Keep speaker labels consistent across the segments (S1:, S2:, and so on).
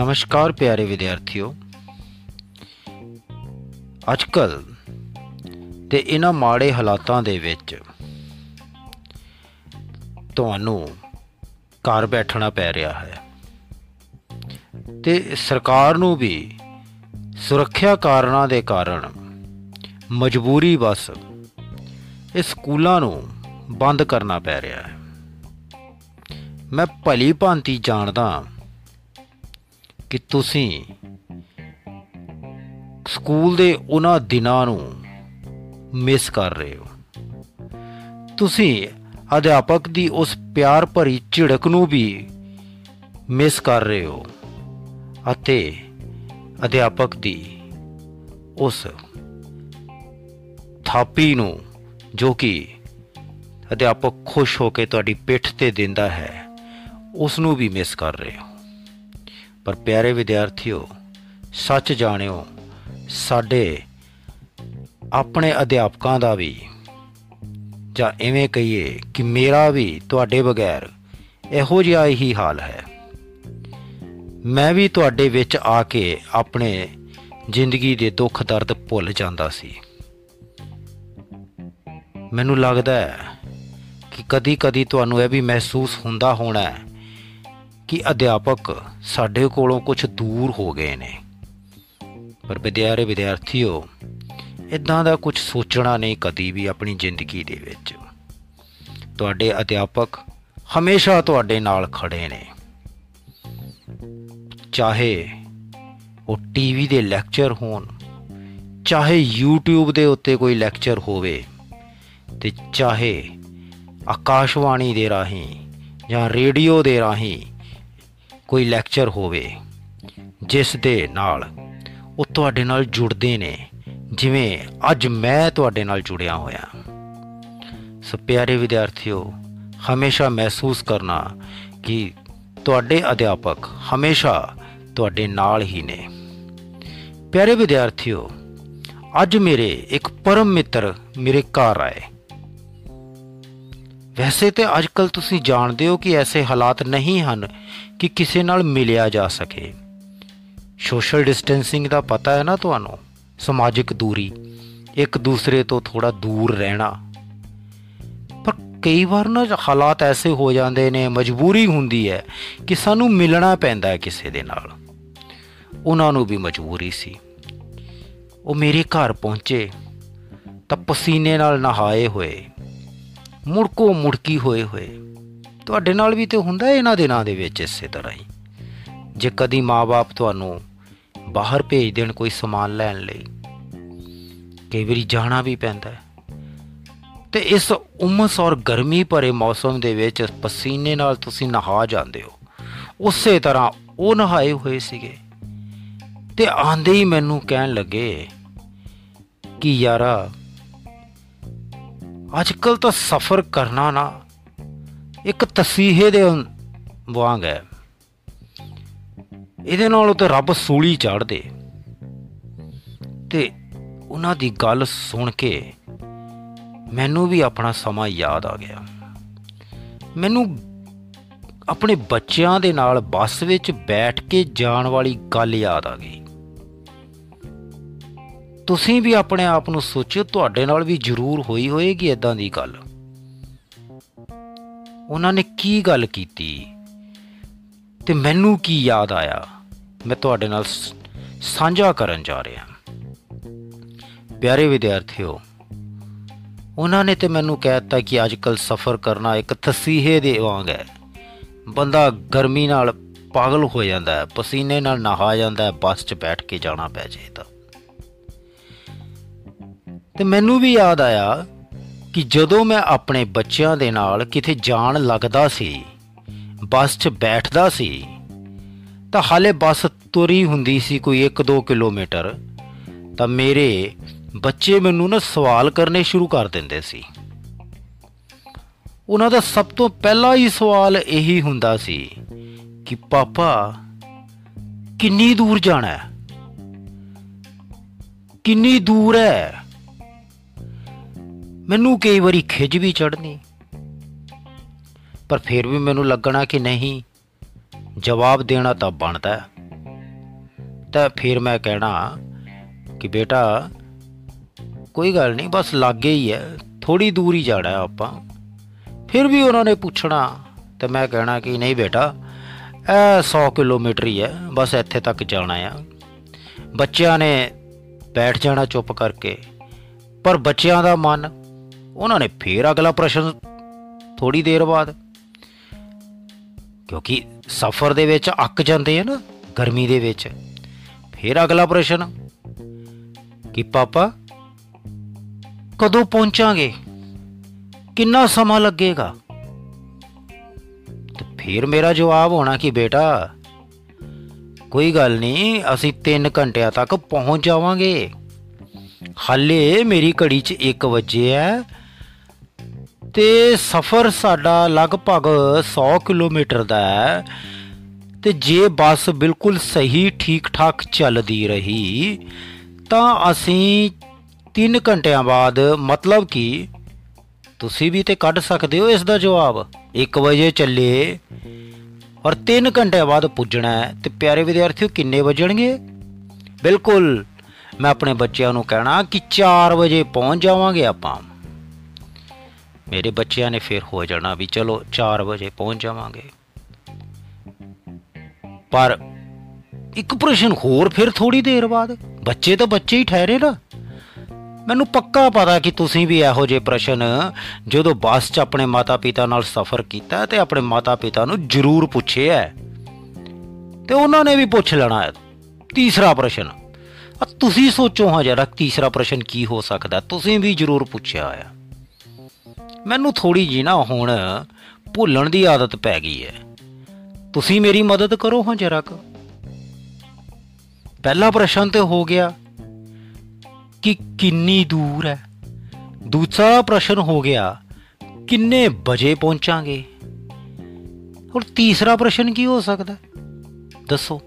S1: ਨਮਸਕਾਰ ਪਿਆਰੇ ਵਿਦਿਆਰਥੀਓ ਅੱਜਕੱਲ ਤੇ ਇਹਨਾਂ ਮਾੜੇ ਹਾਲਾਤਾਂ ਦੇ ਵਿੱਚ ਤੁਹਾਨੂੰ ਘਰ ਬੈਠਣਾ ਪੈ ਰਿਹਾ ਹੈ ਤੇ ਸਰਕਾਰ ਨੂੰ ਵੀ ਸੁਰੱਖਿਆ ਕਾਰਨਾਂ ਦੇ ਕਾਰਨ ਮਜਬੂਰੀ ਬਸ ਇਹ ਸਕੂਲਾਂ ਨੂੰ ਬੰਦ ਕਰਨਾ ਪੈ ਰਿਹਾ ਹੈ ਮੈਂ ਭਲੀ ਭਾਂਤੀ ਜਾਣਦਾ ਕਿ ਤੁਸੀਂ ਸਕੂਲ ਦੇ ਉਹਨਾਂ ਦਿਨਾਂ ਨੂੰ ਮਿਸ ਕਰ ਰਹੇ ਹੋ। ਤੁਸੀਂ ਅਧਿਆਪਕ ਦੀ ਉਸ ਪਿਆਰ ਭਰੀ ਝਿੜਕ ਨੂੰ ਵੀ ਮਿਸ ਕਰ ਰਹੇ ਹੋ ਅਤੇ ਅਧਿਆਪਕ ਦੀ ਉਸ ਥਾਪੀ ਨੂੰ ਜੋ ਕਿ ਅਧਿਆਪਕ ਖੁਸ਼ ਹੋ ਕੇ ਤੁਹਾਡੀ ਪਿੱਠ ਤੇ ਦਿੰਦਾ ਹੈ, ਉਸ ਨੂੰ ਵੀ ਮਿਸ ਕਰ ਰਹੇ ਹੋ। ਪਰ ਪਿਆਰੇ ਵਿਦਿਆਰਥੀਓ, ਸੱਚ ਜਾਣਿਓ, ਸਾਡੇ ਆਪਣੇ ਅਧਿਆਪਕਾਂ ਦਾ ਵੀ, ਜਾਂ ਐਵੇਂ ਕਹੀਏ ਕਿ ਮੇਰਾ ਵੀ ਤੁਹਾਡੇ ਬਗੈਰ ਇਹੋ ਜਿਹਾ ਹੀ ਹਾਲ ਹੈ। ਮੈਂ ਵੀ ਤੁਹਾਡੇ ਵਿੱਚ ਆ ਕੇ ਆਪਣੇ ਜ਼ਿੰਦਗੀ ਦੇ ਦੁੱਖ ਦਰਦ ਭੁੱਲ ਜਾਂਦਾ ਸੀ। ਮੈਨੂੰ ਲੱਗਦਾ ਹੈ ਕਿ ਕਦੀ-ਕਦੀ ਤੁਹਾਨੂੰ ਇਹ ਵੀ ਮਹਿਸੂਸ ਹੁੰਦਾ ਹੋਣਾ ਹੈ ਕਿ ਅਧਿਆਪਕ ਸਾਡੇ ਕੋਲੋਂ ਕੁਝ ਦੂਰ ਹੋ ਗਏ ਨੇ। ਪਰ ਵਿਦਿਆਰੇ ਵਿਦਿਆਰਥੀਓ ਇਦਾਂ ਦਾ ਕੁਝ ਸੋਚਣਾ ਨਹੀਂ ਕਦੀ ਵੀ ਆਪਣੀ ਜ਼ਿੰਦਗੀ ਦੇ ਵਿੱਚ। ਤੁਹਾਡੇ ਅਧਿਆਪਕ ਹਮੇਸ਼ਾ ਤੁਹਾਡੇ ਨਾਲ ਖੜੇ ਨੇ। ਚਾਹੇ ਉਹ ਟੀਵੀ ਦੇ ਲੈਕਚਰ ਹੋਣ, ਚਾਹੇ YouTube ਦੇ ਉੱਤੇ ਕੋਈ ਲੈਕਚਰ ਹੋਵੇ ਤੇ ਚਾਹੇ ਆਕਾਸ਼ਵਾਣੀ ਦੇ ਰਾਹੀਂ ਜਾਂ ਰੇਡੀਓ ਦੇ ਰਾਹੀਂ ਕੋਈ ਲੈਕਚਰ ਹੋਵੇ, ਜਿਸ ਦੇ ਨਾਲ ਉਹ ਤੁਹਾਡੇ ਨਾਲ ਜੁੜਦੇ ਨੇ, ਜਿਵੇਂ ਅੱਜ ਮੈਂ ਤੁਹਾਡੇ ਨਾਲ ਜੁੜਿਆ ਹੋਇਆ। ਸੋ ਪਿਆਰੇ ਵਿਦਿਆਰਥੀਓ, ਹਮੇਸ਼ਾ ਮਹਿਸੂਸ ਕਰਨਾ ਕਿ ਤੁਹਾਡੇ ਅਧਿਆਪਕ ਹਮੇਸ਼ਾ ਤੁਹਾਡੇ ਨਾਲ ਹੀ ਨੇ। ਪਿਆਰੇ ਵਿਦਿਆਰਥੀਓ, ਅੱਜ ਮੇਰੇ ਇੱਕ ਪਰਮ ਮਿੱਤਰ ਮੇਰੇ ਘਰ ਆਏ। ਵੈਸੇ ਤੇ ਅੱਜਕੱਲ ਤੁਸੀਂ ਜਾਣਦੇ ਹੋ ਕਿ ਐਸੇ ਹਾਲਾਤ ਨਹੀਂ ਹਨ ਕਿ ਕਿਸੇ ਨਾਲ ਮਿਲਿਆ ਜਾ ਸਕੇ। ਸੋਸ਼ਲ ਡਿਸਟੈਂਸਿੰਗ ਦਾ ਪਤਾ ਹੈ ਨਾ ਤੁਹਾਨੂੰ? ਸਮਾਜਿਕ ਦੂਰੀ। ਇੱਕ ਦੂਸਰੇ ਤੋਂ ਥੋੜਾ ਦੂਰ ਰਹਿਣਾ। ਪਰ ਕਈ ਵਾਰ ਨਾ ਹਾਲਾਤ ਐਸੇ ਹੋ ਜਾਂਦੇ ਨੇ, ਮਜਬੂਰੀ ਹੁੰਦੀ ਹੈ ਕਿ ਸਾਨੂੰ ਮਿਲਣਾ ਪੈਂਦਾ ਹੈ ਕਿਸੇ ਦੇ ਨਾਲ। ਉਹਨਾਂ ਨੂੰ ਵੀ ਮਜਬੂਰੀ ਸੀ। ਉਹ ਮੇਰੇ ਘਰ ਪਹੁੰਚੇ ਤਾਂ ਪਸੀਨੇ ਨਾਲ ਨਹਾਏ ਹੋਏ, ਮੁੜਕੋ ਮੁੜਕੀ ਹੋਏ ਹੋਏ। ਤੁਹਾਡੇ ਨਾਲ ਵੀ ਤੇ ਹੁੰਦਾ ਇਹਨਾਂ ਦਿਨਾਂ ਦੇ ਵਿੱਚ ਇਸੇ ਤਰ੍ਹਾਂ ਹੀ। ਜੇ ਕਦੀ ਮਾਪੇ ਤੁਹਾਨੂੰ ਬਾਹਰ ਭੇਜ ਦੇਣ ਕੋਈ ਸਮਾਨ ਲੈਣ ਲਈ, ਕਈ ਵਾਰੀ ਜਾਣਾ ਵੀ ਪੈਂਦਾ ਹੈ। ਤੇ ਇਸ ਉਮਸ ਔਰ ਗਰਮੀ ਭਰੇ ਮੌਸਮ ਦੇ ਵਿੱਚ ਪਸੀਨੇ ਨਾਲ ਤੁਸੀਂ ਨਹਾ ਜਾਂਦੇ ਹੋ। ਉਸੇ ਤਰ੍ਹਾਂ ਉਹ ਨਹਾਏ ਹੋਏ ਸੀਗੇ। ਤੇ ਆਂਦੇ ਹੀ ਮੈਨੂੰ ਕਹਿਣ ਲੱਗੇ ਕਿ ਯਾਰਾ ਅੱਜਕੱਲ ਤਾਂ ਸਫ਼ਰ ਕਰਨਾ ਨਾ ਇੱਕ ਤਸੀਹੇ ਦੇ ਵਾਂਗ ਹੈ। ਇਹਦੇ ਨਾਲ ਤੇ ਰੱਬ ਸੂਲੀ ਚੜ ਦੇ। ਤੇ ਉਹਨਾਂ ਦੀ ਗੱਲ ਸੁਣ ਕੇ ਮੈਨੂੰ ਵੀ ਆਪਣਾ ਸਮਾਂ ਯਾਦ ਆ ਗਿਆ। ਮੈਨੂੰ ਆਪਣੇ ਬੱਚਿਆਂ ਦੇ ਨਾਲ ਬੱਸ ਵਿੱਚ ਬੈਠ ਕੇ ਜਾਣ ਵਾਲੀ ਗੱਲ ਯਾਦ ਆ ਗਈ। ਤੁਸੀਂ ਵੀ ਆਪਣੇ ਆਪ ਨੂੰ ਸੋਚੋ ਤੁਹਾਡੇ ਨਾਲ ਵੀ ਜ਼ਰੂਰ ਹੋਈ ਹੋਏਗੀ ਇਦਾਂ ਦੀ ਗੱਲ। ਉਹਨਾਂ ਨੇ ਕੀ ਗੱਲ ਕੀਤੀ? ਤੇ ਮੈਨੂੰ ਕੀ ਯਾਦ ਆਇਆ? ਮੈਂ ਤੁਹਾਡੇ ਨਾਲ ਸਾਂਝਾ ਕਰਨ ਜਾ ਰਿਹਾ ਪਿਆਰੇ ਵਿਦਿਆਰਥੀਓ, ਉਹਨਾਂ ਨੇ ਤੇ ਮੈਨੂੰ ਕਹਿਤਾ ਕਿ ਅੱਜਕੱਲ ਸਫ਼ਰ ਕਰਨਾ ਇੱਕ ਤਸੀਹੇ ਦੇ ਵਾਂਗ ਹੈ। ਬੰਦਾ ਗਰਮੀ ਨਾਲ ਪਾਗਲ ਹੋ ਜਾਂਦਾ ਹੈ, ਪਸੀਨੇ ਨਾਲ ਨਹਾ ਜਾਂਦਾ ਹੈ, ਬੱਸ 'ਚ ਬੈਠ ਕੇ ਜਾਣਾ ਪੈ ਜੇ ਤਾਂ। ਤੇ ਮੈਨੂੰ ਵੀ ਯਾਦ ਆਇਆ ਕਿ ਜਦੋਂ ਮੈਂ ਆਪਣੇ ਬੱਚਿਆਂ ਦੇ ਨਾਲ ਕਿਤੇ ਜਾਣ ਲੱਗਦਾ ਸੀ, ਬੱਸ 'ਚ ਬੈਠਦਾ ਸੀ, ਤਾਂ ਹਾਲੇ ਬੱਸ ਤੁਰੀ ਹੁੰਦੀ ਸੀ ਕੋਈ 1-2 ਕਿਲੋਮੀਟਰ, ਤਾਂ ਮੇਰੇ ਬੱਚੇ ਮੈਨੂੰ ਨਾ ਸਵਾਲ ਕਰਨੇ ਸ਼ੁਰੂ ਕਰ ਦਿੰਦੇ ਸੀ। ਉਹਨਾਂ ਦਾ ਸਭ ਤੋਂ ਪਹਿਲਾ ਹੀ ਸਵਾਲ ਇਹੀ ਹੁੰਦਾ ਸੀ ਕਿ, ਪਾਪਾ, ਕਿੰਨੀ ਦੂਰ ਜਾਣਾ ਹੈ? ਕਿੰਨੀ ਦੂਰ ਹੈ? ਮੈਨੂੰ ਕਈ ਵਾਰੀ ਖਿਜ ਵੀ ਚੜਨੀ ਪਰ ਫਿਰ ਵੀ ਮੈਨੂੰ ਲੱਗਣਾ ਕਿ ਨਹੀਂ, ਜਵਾਬ ਦੇਣਾ ਤਾਂ ਬਣਦਾ। ਤਾਂ ਫਿਰ ਮੈਂ ਕਹਿਣਾ ਕਿ ਬੇਟਾ, ਕੋਈ ਗੱਲ ਨਹੀਂ, ਬਸ ਲਾਗੇ ਹੀ ਹੈ ਥੋੜੀ ਦੂਰ ਹੀ ਜਾਣਾ ਆਪਾਂ। ਫਿਰ ਵੀ ਉਹਨਾਂ ਨੇ ਪੁੱਛਣਾ, ਤੇ ਮੈਂ ਕਹਿਣਾ ਕਿ ਨਹੀਂ ਬੇਟਾ, ਇਹ 100 ਕਿਲੋਮੀਟਰ ਹੀ ਹੈ, ਬਸ ਇੱਥੇ ਤੱਕ ਜਾਣਾ ਆ। ਬੱਚਿਆਂ ਨੇ ਬੈਠ ਜਾਣਾ ਚੁੱਪ ਕਰਕੇ, ਪਰ ਬੱਚਿਆਂ ਦਾ ਮਨ ਉਹਨਾਂ ਨੇ ਫੇਰ ਅਗਲਾ ਪ੍ਰਸ਼ਨ ਥੋੜੀ ਦੇਰ ਬਾਅਦ, ਕਿਉਂਕਿ ਸਫ਼ਰ ਦੇ ਵਿੱਚ ਅੱਕ ਜਾਂਦੇ ਆ ਨਾ, ਗਰਮੀ ਦੇ ਵਿੱਚ। ਫੇਰ ਅਗਲਾ ਪ੍ਰਸ਼ਨ ਕਿ ਪਾਪਾ, ਕਦੋਂ ਪਹੁੰਚਾਂਗੇ? ਕਿੰਨਾ ਸਮਾਂ ਲੱਗੇਗਾ? ਤੇ ਫਿਰ ਮੇਰਾ ਜਵਾਬ ਹੋਣਾ ਕਿ ਬੇਟਾ, ਕੋਈ ਗੱਲ ਨਹੀਂ, ਅਸੀਂ 3 ਘੰਟਿਆਂ ਤੱਕ ਪਹੁੰਚ ਜਾਵਾਂਗੇ। ਹਾਲੇ ਮੇਰੀ ਘੜੀ 'ਚ 1 ਵਜੇ ਹੈ ਤੇ ਸਫ਼ਰ ਸਾਡਾ ਲਗਭਗ 100 ਕਿਲੋਮੀਟਰ ਦਾ ਹੈ ਤੇ ਜੇ ਬੱਸ ਬਿਲਕੁਲ ਸਹੀ ਠੀਕ ਠਾਕ ਚੱਲਦੀ ਰਹੀ, ਤਾਂ ਅਸੀਂ 3 ਘੰਟਿਆਂ ਬਾਅਦ ਮਤਲਬ ਕਿ ਤੁਸੀਂ ਵੀ ਤੇ ਕੱਢ ਸਕਦੇ ਹੋ ਇਸ ਦਾ ਜਵਾਬ। 1 ਵਜੇ ਚੱਲੇ ਔਰ 3 ਘੰਟੇ ਬਾਅਦ ਪੁੱਜਣਾ ਹੈ ਤੇ ਪਿਆਰੇ ਵਿਦਿਆਰਥੀਓ, ਕਿੰਨੇ ਵਜਣਗੇ? ਬਿਲਕੁਲ। ਮੈਂ ਆਪਣੇ ਬੱਚਿਆਂ ਨੂੰ ਕਹਿਣਾ ਕਿ 4 ਵਜੇ ਪਹੁੰਚ ਜਾਵਾਂਗੇ ਆਪਾਂ। ਮੇਰੇ ਬੱਚਿਆਂ ਨੇ ਫਿਰ ਹੋ ਜਾਣਾ ਵੀ ਚਲੋ 4 ਵਜੇ ਪਹੁੰਚ ਜਾਵਾਂਗੇ। ਪਰ ਇੱਕ ਪ੍ਰਸ਼ਨ ਹੋਰ ਫਿਰ ਥੋੜੀ ਦੇਰ ਬਾਅਦ, ਬੱਚੇ ਤਾਂ ਬੱਚੇ ਹੀ ਠਹਿਰੇ ਨਾ। ਮੈਨੂੰ ਪੱਕਾ ਪਤਾ ਕਿ ਤੁਸੀਂ ਵੀ ਇਹੋ ਜਿਹੇ ਪ੍ਰਸ਼ਨ ਜਦੋਂ ਬੱਸ 'ਚ ਆਪਣੇ ਮਾਤਾ-ਪਿਤਾ ਨਾਲ ਸਫ਼ਰ ਕੀਤਾ ਤੇ ਆਪਣੇ ਮਾਤਾ-ਪਿਤਾ ਨੂੰ ਜ਼ਰੂਰ ਪੁੱਛਿਆ ਤੇ ਉਹਨਾਂ ਨੇ ਵੀ ਪੁੱਛ ਲੈਣਾ ਹੈ ਤੀਸਰਾ ਪ੍ਰਸ਼ਨ। ਆ ਤੁਸੀਂ ਸੋਚੋ ਹਾਂ ਜਰਾ ਤੀਸਰਾ ਪ੍ਰਸ਼ਨ ਕੀ ਹੋ ਸਕਦਾ, ਤੁਸੀਂ ਵੀ ਜ਼ਰੂਰ ਪੁੱਛਿਆ ਆ ਮੈਨੂੰ ਥੋੜੀ ਜੀ ਨਾ ਹੁਣ ਭੁੱਲਣ ਦੀ ਆਦਤ ਪੈ ਗਈ ਹੈ। ਤੁਸੀਂ ਮੇਰੀ ਮਦਦ ਕਰੋ ਹਾਂ ਜਰਾ ਕੁ। ਪਹਿਲਾ ਪ੍ਰਸ਼ਨ ਤੇ ਹੋ ਗਿਆ ਕਿ ਕਿੰਨੀ ਦੂਰ ਹੈ। ਦੂਸਰਾ ਪ੍ਰਸ਼ਨ ਹੋ ਗਿਆ ਕਿੰਨੇ ਵਜੇ ਪਹੁੰਚਾਂਗੇ। ਹੁਣ ਤੀਸਰਾ ਪ੍ਰਸ਼ਨ ਕੀ ਹੋ ਸਕਦਾ? ਦੱਸੋ।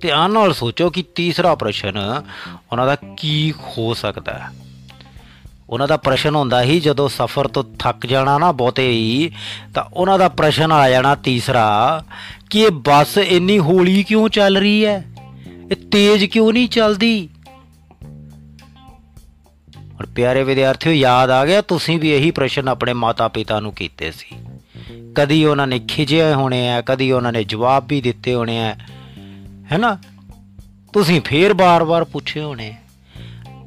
S1: ਧਿਆਨ ਨਾਲ ਸੋਚੋ ਕਿ ਤੀਸਰਾ ਪ੍ਰਸ਼ਨ ਉਹਨਾਂ ਦਾ ਕੀ ਹੋ ਸਕਦਾ ਹੈ। ਉਹਨਾਂ ਦਾ ਪ੍ਰਸ਼ਨ ਹੁੰਦਾ ਹੀ ਜਦੋਂ ਸਫ਼ਰ ਤੋਂ ਥੱਕ ਜਾਣਾ ਨਾ ਬਹੁਤੇ ਹੀ, ਤਾਂ ਉਹਨਾਂ ਦਾ ਪ੍ਰਸ਼ਨ ਆ ਜਾਣਾ ਤੀਸਰਾ, ਕਿ ਇਹ ਬੱਸ ਇੰਨੀ ਹੌਲੀ ਕਿਉਂ ਚੱਲ ਰਹੀ ਹੈ? ਇਹ ਤੇਜ਼ ਕਿਉਂ ਨਹੀਂ ਚੱਲਦੀ? ਔਰ ਪਿਆਰੇ ਵਿਦਿਆਰਥੀਓ, ਯਾਦ ਆ ਗਿਆ, ਤੁਸੀਂ ਵੀ ਇਹੀ ਪ੍ਰਸ਼ਨ ਆਪਣੇ ਮਾਤਾ-ਪਿਤਾ ਨੂੰ ਕੀਤੇ ਸੀ। ਕਦੀ ਉਹਨਾਂ ਨੇ ਖਿਜੇ ਹੋਣੇ ਆ, ਕਦੀ ਉਹਨਾਂ ਨੇ ਜਵਾਬ ਵੀ ਦਿੱਤੇ ਹੋਣੇ ਆ, ਹੈਨਾ? ਤੁਸੀਂ ਫੇਰ ਬਾਰ-ਬਾਰ ਪੁੱਛੇ ਹੋਣੇ।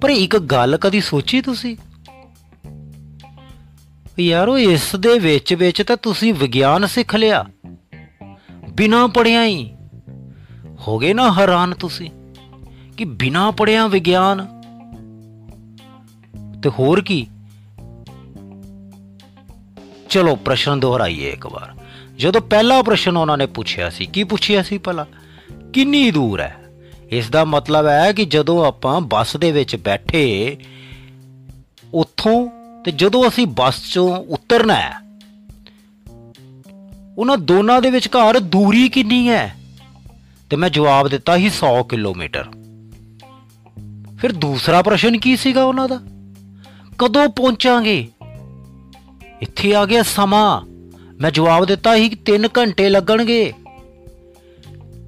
S1: ਪਰ ਇੱਕ ਗੱਲ ਕਦੀ ਸੋਚੀ ਤੁਸੀਂ? ਯਾਰੋ ਇਸ ਦੇ ਵਿੱਚ ਵਿੱਚ ਤਾਂ ਤੁਸੀਂ ਵਿਗਿਆਨ ਸਿੱਖ ਲਿਆ। ਬਿਨਾ ਪੜਿਆ ਹੀ। ਹੋ ਗਏ ਨਾ ਹੈਰਾਨ ਤੁਸੀਂ ਕਿ ਬਿਨਾ ਪੜਿਆ ਵਿਗਿਆਨ। ਤੇ ਹੋਰ ਕੀ? ਚਲੋ ਪ੍ਰਸ਼ਨ ਦੁਹਰਾਈਏ ਇੱਕ ਵਾਰ। ਜਦੋਂ ਪਹਿਲਾ ਪ੍ਰਸ਼ਨ ਉਹਨਾਂ ਨੇ ਪੁੱਛਿਆ ਸੀ, ਕੀ ਪੁੱਛਿਆ ਸੀ ਭਲਾ? ਕਿੰਨੀ ਦੂਰ ਹੈ? ਇਸ ਦਾ ਮਤਲਬ ਹੈ ਕਿ ਜਦੋਂ ਆਪਾਂ ਬੱਸ ਦੇ ਵਿੱਚ ਬੈਠੇ, ਉੱਥੋਂ ਤੇ ਜਦੋਂ ਅਸੀਂ ਬੱਸ ਚੋਂ ਉਤਰਨਾ ਹੈ, ਉਹਨਾਂ ਦੋਨਾਂ ਦੇ ਵਿਚਕਾਰ ਦੂਰੀ ਕਿੰਨੀ ਹੈ? ਤੇ ਮੈਂ ਜਵਾਬ ਦਿੱਤਾ ਸੀ 100 ਕਿਲੋਮੀਟਰ। ਫਿਰ ਦੂਸਰਾ ਪ੍ਰਸ਼ਨ ਕੀ ਸੀਗਾ ਉਹਨਾਂ ਦਾ? ਕਦੋਂ ਪਹੁੰਚਾਂਗੇ? ਇੱਥੇ ਆ ਗਿਆ ਸਮਾਂ। ਮੈਂ ਜਵਾਬ ਦਿੱਤਾ ਸੀ ਕਿ 3 ਘੰਟੇ ਲੱਗਣਗੇ।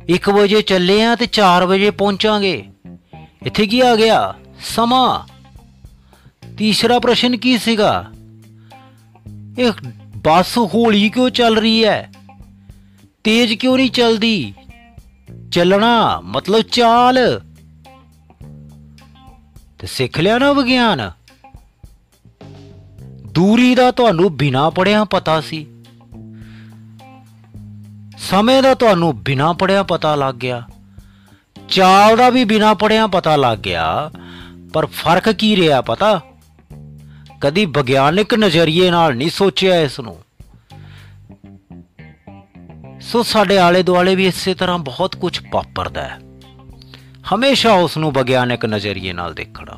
S1: 1 ਵਜੇ ਚੱਲੇ ਆ ਤੇ 4 ਵਜੇ ਪਹੁੰਚਾਂਗੇ। ਇੱਥੇ ਕੀ ਆ ਗਿਆ? ਸਮਾਂ। ਤੀਸਰਾ ਪ੍ਰਸ਼ਨ ਕੀ ਸੀਗਾ ਇਹ ਬੱਸ ਹੌਲੀ ਕਿਉਂ ਚੱਲ ਰਹੀ ਹੈ ਤੇਜ਼ ਕਿਉਂ ਨਹੀਂ ਚੱਲਦੀ ਚੱਲਣਾ ਮਤਲਬ ਚਾਲ ਤੇ ਸਿੱਖ ਲਿਆ ਨਾ ਵਿਗਿਆਨ ਦੂਰੀ ਦਾ ਤੁਹਾਨੂੰ ਬਿਨਾ ਪੜਿਆ ਪਤਾ ਸੀ ਸਮੇਂ ਦਾ ਤੁਹਾਨੂੰ ਬਿਨਾ ਪੜਿਆ ਪਤਾ ਲੱਗ ਗਿਆ ਚਾਲ ਦਾ ਵੀ ਬਿਨਾ ਪੜਿਆ ਪਤਾ ਲੱਗ ਗਿਆ ਪਰ ਫ਼ਰਕ ਕੀ ਰਿਹਾ ਪਤਾ ਕਦੀ ਵਿਗਿਆਨਿਕ ਨਜ਼ਰੀਏ ਨਾਲ ਨਹੀਂ ਸੋਚਿਆ ਇਸ ਨੂੰ। ਸੋ ਸਾਡੇ ਆਲੇ ਦੁਆਲੇ ਵੀ ਇਸੇ ਤਰ੍ਹਾਂ ਬਹੁਤ ਕੁਝ ਵਾਪਰਦਾ ਹੈ। ਹਮੇਸ਼ਾ ਉਸ ਨੂੰ ਵਿਗਿਆਨਿਕ ਨਜ਼ਰੀਏ ਨਾਲ ਦੇਖਣਾ।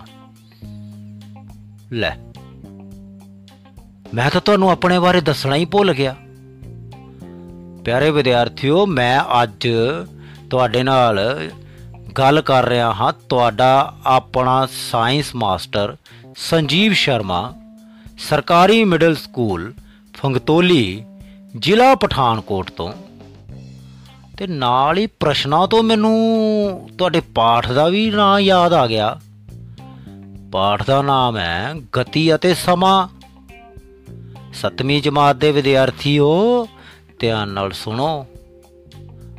S1: ਲੈ, ਮੈਂ ਤਾਂ ਤੁਹਾਨੂੰ ਆਪਣੇ ਬਾਰੇ ਦੱਸਣਾ ਹੀ ਭੁੱਲ ਗਿਆ। ਪਿਆਰੇ ਵਿਦਿਆਰਥੀਓ, ਮੈਂ ਅੱਜ ਤੁਹਾਡੇ ਨਾਲ ਗੱਲ ਕਰ ਰਿਹਾ ਹਾਂ। ਤੁਹਾਡਾ ਆਪਣਾ ਸਾਇੰਸ ਮਾਸਟਰ ਸੰਜੀਵ ਸ਼ਰਮਾ, ਸਰਕਾਰੀ ਮਿਡਲ ਸਕੂਲ, ਫੰਗਤੋਲੀ, ਜ਼ਿਲ੍ਹਾ ਪਠਾਨਕੋਟ ਤੋਂ। ਤੇ ਨਾਲ ਹੀ ਪ੍ਰਸ਼ਨਾਂ ਤੋਂ ਮੈਨੂੰ ਤੁਹਾਡੇ ਪਾਠ ਦਾ ਵੀ ਨਾਂ ਯਾਦ ਆ ਗਿਆ। ਪਾਠ ਦਾ ਨਾਮ ਹੈ ਗਤੀ ਅਤੇ ਸਮਾਂ। ਸੱਤਵੀਂ ਜਮਾਤ ਦੇ ਵਿਦਿਆਰਥੀਓ, ਧਿਆਨ ਨਾਲ ਸੁਣੋ।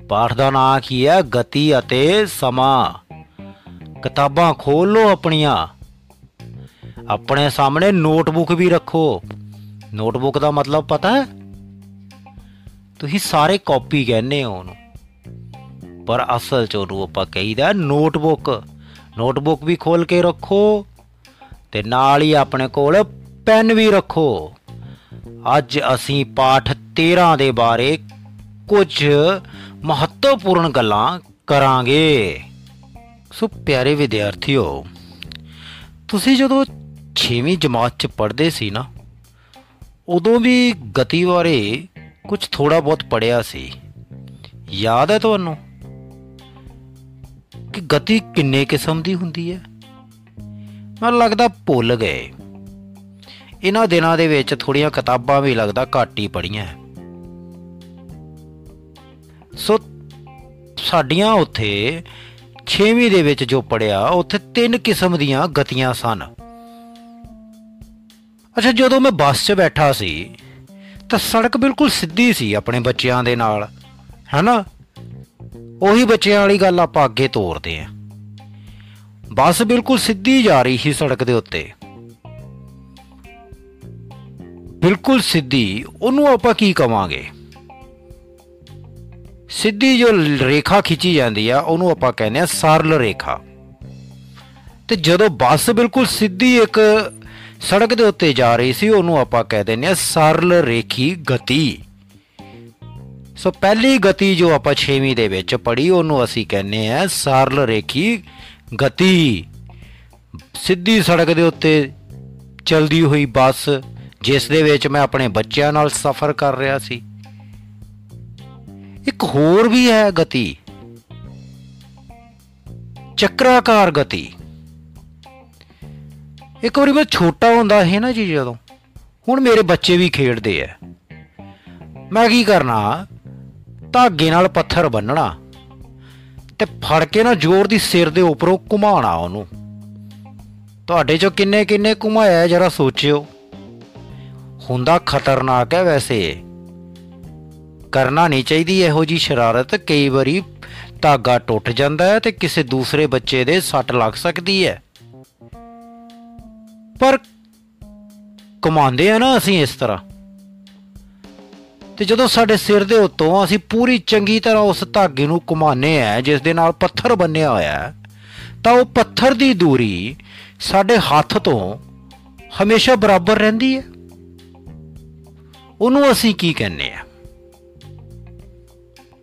S1: ਪਾਠ ਦਾ ਨਾਮ ਕੀ ਹੈ? ਗਤੀ ਅਤੇ ਸਮਾਂ। ਕਿਤਾਬਾਂ ਖੋਲ ਲਓ ਆਪਣੀਆਂ। ਆਪਣੇ ਸਾਹਮਣੇ ਨੋਟਬੁੱਕ ਵੀ ਰੱਖੋ। ਨੋਟਬੁੱਕ ਦਾ ਮਤਲਬ ਪਤਾ ਹੈ? ਤੁਸੀਂ ਸਾਰੇ ਕਾਪੀ ਕਹਿੰਦੇ ਹੋ ਉਹਨੂੰ। ਪਰ ਅਸਲ ਚ ਉਹਨੂੰ ਆਪਾਂ ਕਹੀਦਾ ਨੋਟਬੁੱਕ। ਨੋਟਬੁੱਕ ਵੀ ਖੋਲ ਕੇ ਰੱਖੋ ਤੇ ਨਾਲ ਹੀ ਆਪਣੇ ਕੋਲ ਪੈਨ ਵੀ ਰੱਖੋ। ਅੱਜ ਅਸੀਂ ਪਾਠ 13 ਦੇ ਬਾਰੇ ਕੁਝ ਮਹੱਤਵਪੂਰਨ ਗੱਲਾਂ ਕਰਾਂਗੇ। ਸੋ ਪਿਆਰੇ ਵਿਦਿਆਰਥੀਓ, ਤੁਸੀਂ ਜਦੋਂ 6ਵੀਂ ਜਮਾਤ 'ਚ ਪੜ੍ਹਦੇ ਸੀ ਨਾ, ਉਦੋਂ ਵੀ ਗਤੀ ਬਾਰੇ ਕੁਝ ਥੋੜਾ ਬਹੁਤ ਪੜਿਆ ਸੀ। ਯਾਦ ਹੈ ਤੁਹਾਨੂੰ ਕਿ ਗਤੀ ਕਿੰਨੇ ਕਿਸਮ ਦੀ ਹੁੰਦੀ ਹੈ? ਮੈਨੂੰ ਲੱਗਦਾ ਭੁੱਲ ਗਏ। ਇਹਨਾਂ ਦਿਨਾਂ ਦੇ ਵਿੱਚ ਥੋੜੀਆਂ ਕਿਤਾਬਾਂ ਵੀ ਲੱਗਦਾ ਘੱਟ ਹੀ ਪੜੀਆਂ ਸੋ ਸਾਡੀਆਂ ਉੱਥੇ 6ਵੀਂ ਦੇ ਵਿੱਚ ਜੋ ਪੜਿਆ ਉੱਥੇ ਤਿੰਨ ਕਿਸਮ ਦੀਆਂ ਗਤੀਆਂ ਸਨ। ਅੱਛਾ, ਜਦੋਂ ਮੈਂ ਬੱਸ 'ਚ ਬੈਠਾ ਸੀ, ਤਾਂ ਸੜਕ ਬਿਲਕੁਲ ਸਿੱਧੀ ਸੀ ਆਪਣੇ ਬੱਚਿਆਂ ਦੇ ਨਾਲ, ਹੈਨਾ? ਉਹੀ ਬੱਚਿਆਂ ਵਾਲੀ ਗੱਲ ਆਪਾਂ ਅੱਗੇ ਤੋਰਦੇ ਆਂ ਬੱਸ ਬਿਲਕੁਲ ਸਿੱਧੀ ਜਾ ਰਹੀ ਸੀ ਸੜਕ ਦੇ ਉੱਤੇ। ਬਿਲਕੁਲ ਸਿੱਧੀ, ਉਹਨੂੰ ਆਪਾਂ ਕੀ ਕਵਾਂਗੇ? ਸਿੱਧੀ ਜੋ ਰੇਖਾ ਖਿੱਚੀ ਜਾਂਦੀ ਆ, ਉਹਨੂੰ ਆਪਾਂ ਕਹਿੰਦੇ ਆ ਸਰਲ ਰੇਖਾ। ਤੇ ਜਦੋਂ ਬੱਸ ਬਿਲਕੁਲ ਸਿੱਧੀ ਇੱਕ ਸੜਕ ਦੇ ਉੱਤੇ ਜਾ ਰਹੀ ਸੀ, ਉਹਨੂੰ ਆਪਾਂ ਕਹਿ ਦਿੰਦੇ ਆ ਸਰਲ ਰੇਖੀ ਗਤੀ। ਸੋ ਪਹਿਲੀ ਗਤੀ ਜੋ ਆਪਾਂ 6ਵੀਂ ਦੇ ਵਿੱਚ ਪੜ੍ਹੀ, ਉਹਨੂੰ ਅਸੀਂ ਕਹਿੰਦੇ ਆ ਸਰਲ ਰੇਖੀ ਗਤੀ। ਸਿੱਧੀ ਸੜਕ ਦੇ ਉੱਤੇ ਚਲਦੀ ਹੋਈ ਬੱਸ, ਜਿਸ ਦੇ ਵਿੱਚ ਮੈਂ ਆਪਣੇ ਬੱਚਿਆਂ ਨਾਲ ਸਫ਼ਰ ਕਰ ਰਿਹਾ ਸੀ। ਇੱਕ ਹੋਰ ਵੀ ਹੈ ਗਤੀ। ਚੱਕਰਾਕਾਰ ਗਤੀ। ਇੱਕ ਵਾਰੀ ਮੈਂ ਛੋਟਾ ਹੁੰਦਾ ਸੀ ਨਾ ਜੀ ਜਦੋਂ, ਹੁਣ ਮੇਰੇ ਬੱਚੇ ਵੀ ਖੇਡਦੇ ਆ। ਮੈਂ ਕੀ ਕਰਨਾ, ਧਾਗੇ ਨਾਲ ਪੱਥਰ ਬੰਨਣਾ ਤੇ ਫੜ ਕੇ ਨਾ ਜ਼ੋਰ ਦੀ ਸਿਰ ਦੇ ਉੱਪਰੋਂ ਘੁਮਾਉਣਾ ਉਹਨੂੰ। ਤੁਹਾਡੇ ਚੋਂ ਕਿੰਨੇ ਕਿੰਨੇ ਘੁਮਾਇਆ ਜਰਾ ਸੋਚਿਓ। ਹੁੰਦਾ ਖਤਰਨਾਕ ਹੈ ਵੈਸੇ। ਕਰਨਾ ਨਹੀਂ ਚਾਹੀਦੀ ਇਹੋ ਜੀ ਸ਼ਰਾਰਤ, ਕਈ ਵਾਰੀ ਧਾਗਾ ਟੁੱਟ ਜਾਂਦਾ ਹੈ ਤੇ ਕਿਸੇ ਦੂਸਰੇ ਬੱਚੇ ਦੇ ਸੱਟ ਲੱਗ ਸਕਦੀ ਹੈ। ਪਰ ਕਮਾਉਂਦੇ ਆ ਨਾ ਅਸੀਂ ਇਸ ਤਰ੍ਹਾਂ। ਤੇ ਜਦੋਂ ਸਾਡੇ ਸਿਰ ਦੇ ਉੱਤੋਂ ਅਸੀਂ ਪੂਰੀ ਚੰਗੀ ਤਰ੍ਹਾਂ ਉਸ ਧਾਗੇ ਨੂੰ ਘੁਮਾਨੇ ਆ, ਜਿਸ ਦੇ ਨਾਲ ਪੱਥਰ ਬੰਨਿਆ ਹੋਇਆ ਹੈ, ਤਾਂ ਉਹ ਪੱਥਰ ਦੀ ਦੂਰੀ ਸਾਡੇ ਹੱਥ ਤੋਂ ਹਮੇਸ਼ਾ ਬਰਾਬਰ ਰਹਿੰਦੀ ਹੈ। ਉਹਨੂੰ ਅਸੀਂ ਕੀ ਕਹਿੰਦੇ ਆ?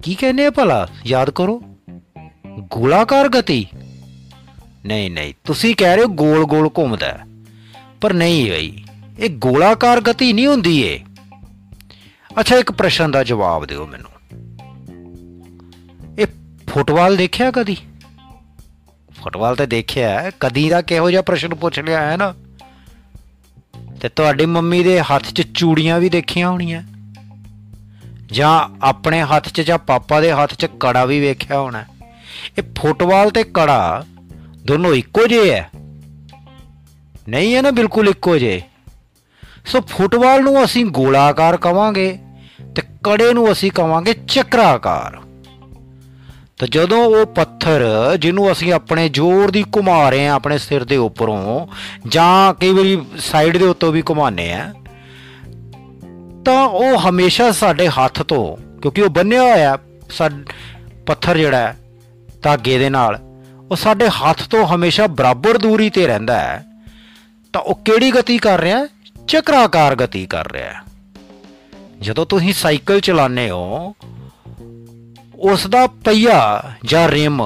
S1: ਕੀ ਕਹਿੰਦੇ ਆ ਭਲਾ? ਯਾਦ ਕਰੋ, ਗੋਲਾਕਾਰ ਗਤੀ। ਨਹੀਂ ਨਹੀਂ, ਤੁਸੀਂ ਕਹਿ ਰਹੇ ਹੋ ਗੋਲ ਗੋਲ ਘੁੰਮਦਾ ਪਰ ਨਹੀਂ ਬਈ ਇਹ ਗੋਲਾਕਾਰ ਗਤੀ ਨਹੀਂ ਹੁੰਦੀ ਏ। ਅੱਛਾ, ਇੱਕ ਪ੍ਰਸ਼ਨ ਦਾ ਜਵਾਬ ਦਿਓ ਮੈਨੂੰ। ਇਹ ਫੁੱਟਬਾਲ ਦੇਖਿਆ ਕਦੀ? ਫੁੱਟਬਾਲ ਤੇ ਦੇਖਿਆ ਕਦੀ ਦਾ ਕਿਹੋ ਜਿਹਾ ਪ੍ਰਸ਼ਨ ਪੁੱਛ ਲਿਆ ਹੈ ਨਾ। ਤੇ ਤੁਹਾਡੀ ਮੰਮੀ ਦੇ ਹੱਥ 'ਚ ਚੂੜੀਆਂ ਵੀ ਦੇਖੀਆਂ ਹੋਣੀਆਂ। ਜਾਂ ਆਪਣੇ ਹੱਥ 'ਚ ਜਾਂ ਪਾਪਾ ਦੇ ਹੱਥ 'ਚ ਕੜਾ ਵੀ ਵੇਖਿਆ ਹੋਣਾ। ਇਹ ਫੁੱਟਬਾਲ ਤੇ ਕੜਾ ਦੋਨੋਂ ਇੱਕੋ ਜਿਹੇ ਐ ਨਹੀਂ ਹੈ ਨਾ, ਬਿਲਕੁਲ ਇੱਕੋ ਜਿਹੇ। ਸੋ ਫੁੱਟਬਾਲ ਨੂੰ ਅਸੀਂ ਗੋਲਾਕਾਰ ਕਵਾਂਗੇ ਤੇ ਕੜੇ ਨੂੰ ਅਸੀਂ ਕਵਾਂਗੇ ਚੱਕਰਾਕਾਰ। ਤਾਂ ਜਦੋਂ ਉਹ ਪੱਥਰ ਜਿਹਨੂੰ ਅਸੀਂ ਆਪਣੇ ਜ਼ੋਰ ਦੀ ਘੁਮਾ ਰਹੇ ਆ ਆਪਣੇ ਸਿਰ ਦੇ ਉੱਪਰੋਂ, ਜਾਂ ਕਈ ਵਾਰੀ ਸਾਈਡ ਦੇ ਉੱਤੋਂ ਵੀ ਘੁਮਾਉਂਦੇ ਆ ਤਾਂ ਉਹ ਹਮੇਸ਼ਾ ਸਾਡੇ ਹੱਥ ਤੋਂ, ਕਿਉਂਕਿ ਉਹ ਬੰਨਿਆ ਹੋਇਆ ਪੱਥਰ ਜਿਹੜਾ ਧਾਗੇ ਦੇ ਨਾਲ, ਉਹ ਸਾਡੇ ਹੱਥ ਤੋਂ ਹਮੇਸ਼ਾ ਬਰਾਬਰ ਦੂਰੀ ਤੇ ਰਹਿੰਦਾ ਹੈ। ਤਾਂ ਉਹ ਕਿਹੜੀ ਗਤੀ ਕਰ ਰਿਹਾ ਹੈ? ਚੱਕਰਾਕਾਰ ਗਤੀ ਕਰ ਰਿਹਾ ਹੈ। ਜਦੋਂ ਤੁਸੀਂ ਸਾਈਕਲ ਚਲਾਉਂਦੇ ਹੋ ਉਸ ਦਾ ਪਹੀਆ ਜਾਂ ਰਿਮ,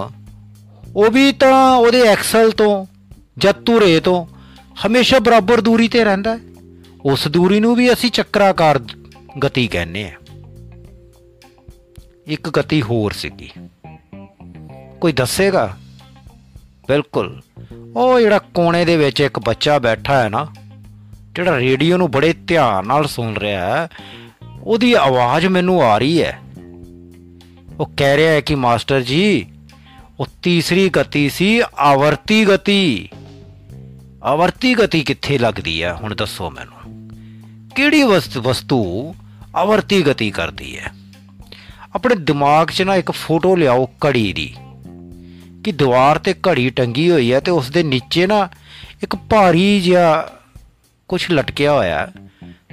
S1: ਉਹ ਵੀ ਤਾਂ ਉਹਦੇ ਐਕਸਲ ਤੋਂ ਜਾਂ ਧੁਰੇ ਤੋਂ ਹਮੇਸ਼ਾ ਬਰਾਬਰ ਦੂਰੀ ਤੇ ਰਹਿੰਦਾ ਹੈ। ਉਸ ਦੂਰੀ ਨੂੰ ਵੀ ਅਸੀਂ ਚੱਕਰਾਕਾਰ ਗਤੀ ਕਹਿੰਦੇ ਆ ਇੱਕ ਗਤੀ ਹੋਰ ਸੀਗੀ। ਕੋਈ ਦੱਸੇਗਾ? ਬਿਲਕੁਲ। ਉਹ ਜਿਹੜਾ ਕੋਨੇ ਦੇ ਵਿੱਚ ਇੱਕ ਬੱਚਾ ਬੈਠਾ ਹੈ ਨਾ, ਜਿਹੜਾ ਰੇਡੀਓ ਨੂੰ ਬੜੇ ਧਿਆਨ ਨਾਲ ਸੁਣ ਰਿਹਾ ਹੈ, ਉਹਦੀ ਆਵਾਜ਼ ਮੈਨੂੰ ਆ ਰਹੀ ਹੈ। ਉਹ ਕਹਿ ਰਿਹਾ ਹੈ ਕਿ, ਮਾਸਟਰ ਜੀ, ਉਹ ਤੀਸਰੀ ਗਤੀ ਸੀ ਆਵਰਤੀ ਗਤੀ। ਆਵਰਤੀ ਗਤੀ ਕਿੱਥੇ ਲੱਗਦੀ ਹੈ? ਹੁਣ ਦੱਸੋ ਮੈਨੂੰ। ਕਿਹੜੀ ਵਸਤੂ ਆਵਰਤੀ ਗਤੀ ਕਰਦੀ ਹੈ? ਆਪਣੇ ਦਿਮਾਗ 'ਚ ਨਾ ਇੱਕ ਫੋਟੋ ਲਿਆਓ ਘੜੀ ਦੀ। ਕਿ ਦੀਵਾਰ ਤੇ ਘੜੀ ਟੰਗੀ ਹੋਈ ਹੈ ਤੇ ਉਸ ਦੇ ਨੀਚੇ ਨਾ ਇੱਕ ਭਾਰੀ ਜਿਹਾ ਕੁਝ ਲਟਕਿਆ ਹੋਇਆ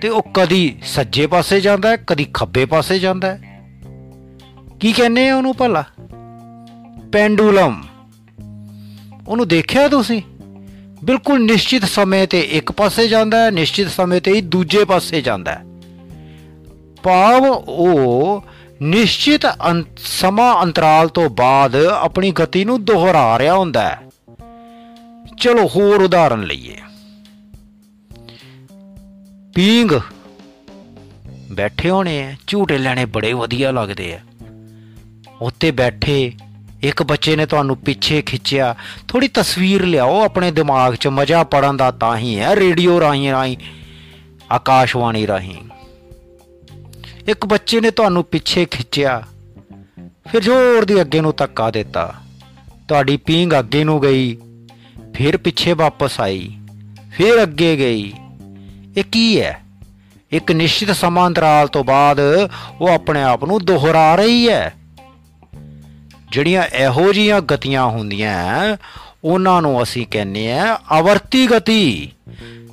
S1: ਤੇ ਉਹ ਕਦੀ ਸੱਜੇ ਪਾਸੇ ਜਾਂਦਾ ਹੈ, ਕਦੀ ਖੱਬੇ ਪਾਸੇ ਜਾਂਦਾ ਹੈ। ਕੀ ਕਹਿੰਦੇ ਆ ਉਹਨੂੰ ਭਲਾ? ਪੈਂਡੂਲਮ। ਉਹਨੂੰ ਦੇਖਿਆ ਤੁਸੀਂ? ਬਿਲਕੁਲ ਨਿਸ਼ਚਿਤ ਸਮੇਂ ਤੇ ਇੱਕ ਪਾਸੇ ਜਾਂਦਾ ਹੈ, ਨਿਸ਼ਚਿਤ ਸਮੇਂ ਤੇ ਹੀ ਦੂਜੇ ਪਾਸੇ ਜਾਂਦਾ ਹੈ। ਭਾਵ ਉਹ ਨਿਸ਼ਚਿਤ ਸਮਾਂ ਅੰਤਰਾਲ ਤੋਂ ਬਾਅਦ ਆਪਣੀ ਗਤੀ ਨੂੰ ਦੁਹਰਾ ਰਿਹਾ ਹੁੰਦਾ ਹੈ। ਚਲੋ ਹੋਰ ਉਦਾਹਰਨ ਲਈਏ। ਪੀਂਗ ਬੈਠੇ ਹੋਣੇ ਆ ਝੂਟੇ ਲੈਣੇ ਬੜੇ ਵਧੀਆ ਲੱਗਦੇ ਆ ਉੱਤੇ ਬੈਠੇ ਇੱਕ ਬੱਚੇ ਨੇ ਤੁਹਾਨੂੰ ਪਿੱਛੇ ਖਿੱਚਿਆ ਥੋੜੀ ਤਸਵੀਰ ਲਿਆਓ ਆਪਣੇ ਦਿਮਾਗ 'ਚ, ਮਜ਼ਾ ਪੜਨ ਦਾ ਤਾਂ ਹੀ ਹੈ ਰੇਡੀਓ ਰਾਹੀਂ ਰਾਹੀਂ, ਆਕਾਸ਼ਵਾਣੀ ਰਾਹੀਂ। ਇੱਕ ਬੱਚੇ ਨੇ ਤੁਹਾਨੂੰ ਪਿੱਛੇ ਖਿੱਚਿਆ, ਫਿਰ ਜ਼ੋਰ ਦੀ ਅੱਗੇ ਨੂੰ ਧੱਕਾ ਦਿੱਤਾ। ਤੁਹਾਡੀ ਪੀਂਗ ਅੱਗੇ ਨੂੰ ਗਈ, ਫਿਰ ਪਿੱਛੇ ਵਾਪਸ ਆਈ, ਫਿਰ ਅੱਗੇ ਗਈ। ਇਹ ਕੀ ਹੈ? ਇੱਕ ਨਿਸ਼ਚਿਤ ਸਮਾਂ ਅੰਤਰਾਲ ਤੋਂ ਬਾਅਦ ਉਹ ਆਪਣੇ ਆਪ ਨੂੰ ਦੁਹਰਾ ਰਹੀ ਹੈ। ਜਿਹੜੀਆਂ ਇਹੋ ਜੀਆਂ ਗਤੀਆਂ ਹੁੰਦੀਆਂ, ਉਹਨਾਂ ਨੂੰ ਅਸੀਂ ਕਹਿੰਦੇ ਆ ਆਵਰਤੀ ਗਤੀ।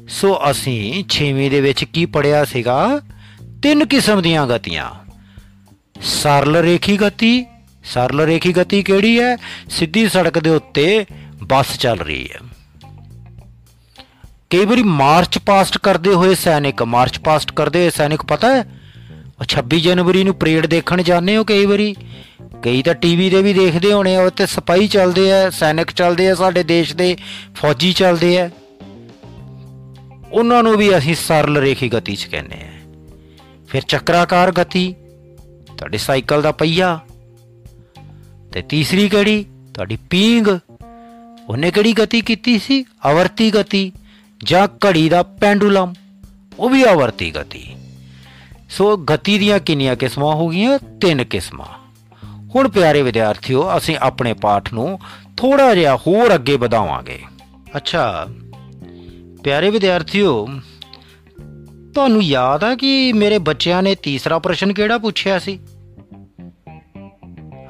S1: ਸੋ ਅਸੀਂ 6ਵੀਂ ਦੇ ਵਿੱਚ ਕੀ ਪੜਿਆ ਸੀਗਾ? ਤਿੰਨ ਕਿਸਮ ਦੀਆਂ ਗਤੀਆਂ। ਸਰਲ ਰੇਖੀ ਗਤੀ, ਸਰਲ ਰੇਖੀ ਗਤੀ ਕਿਹੜੀ ਹੈ? ਸਿੱਧੀ ਸੜਕ ਦੇ ਉੱਤੇ ਬੱਸ ਚੱਲ ਰਹੀ ਹੈ। ਕਈ ਵਾਰੀ ਮਾਰਚ ਪਾਸਟ ਕਰਦੇ ਹੋਏ ਸੈਨਿਕ, ਮਾਰਚ ਪਾਸਟ ਕਰਦੇ ਹੋਏ ਸੈਨਿਕ ਪਤਾ ਹੈ? ਉਹ 26 ਜਨਵਰੀ ਨੂੰ ਪਰੇਡ ਦੇਖਣ ਜਾਂਦੇ ਹੋ ਕਈ ਵਾਰੀ? ਕਈ ਤਾਂ ਟੀਵੀ ਤੇ ਵੀ ਦੇਖਦੇ ਹੋਣੇ ਆ ਉੱਤੇ ਸਿਪਾਹੀ ਚੱਲਦੇ ਆ, ਸੈਨਿਕ ਚੱਲਦੇ ਆ ਸਾਡੇ ਦੇਸ਼ ਦੇ, ਫੌਜੀ ਚੱਲਦੇ ਆ। ਉਹਨਾਂ ਨੂੰ ਵੀ ਅਸੀਂ ਸਰਲ ਰੇਖੀ ਗਤੀ 'ਚ ਕਹਿੰਦੇ ਆ। ਫਿਰ ਚੱਕਰਾਕਾਰ ਗਤੀ, ਤੁਹਾਡੇ ਸਾਈਕਲ ਦਾ ਪਹੀਆ ਤੇ ਤੀਸਰੀ ਕਿਹੜੀ? ਤੁਹਾਡੀ ਪੀਂਗ ਉਹਨੇ ਕਿਹੜੀ ਗਤੀ ਕੀਤੀ ਸੀ? ਆਵਰਤੀ ਗਤੀ ਜਾਂ ਘੜੀ ਦਾ ਪੈਂਡੂਲਮ? ਉਹ ਵੀ ਆਵਰਤੀ ਗਤੀ। ਸੋ ਗਤੀ ਦੀਆਂ ਕਿੰਨੀਆਂ ਕਿਸਮਾਂ ਹੋ ਗਈਆਂ? ਤਿੰਨ ਕਿਸਮਾਂ। ਹੁਣ ਪਿਆਰੇ ਵਿਦਿਆਰਥੀਓ, ਅਸੀਂ ਆਪਣੇ ਪਾਠ ਨੂੰ ਥੋੜਾ ਜਿਹਾ ਹੋਰ ਅੱਗੇ ਵਧਾਵਾਂਗੇ। ਅੱਛਾ। ਪਿਆਰੇ ਵਿਦਿਆਰਥੀਓ ਤੁਹਾਨੂੰ ਯਾਦ ਆ ਕਿ ਮੇਰੇ ਬੱਚਿਆਂ ਨੇ ਤੀਸਰਾ ਪ੍ਰਸ਼ਨ ਕਿਹੜਾ ਪੁੱਛਿਆ ਸੀ?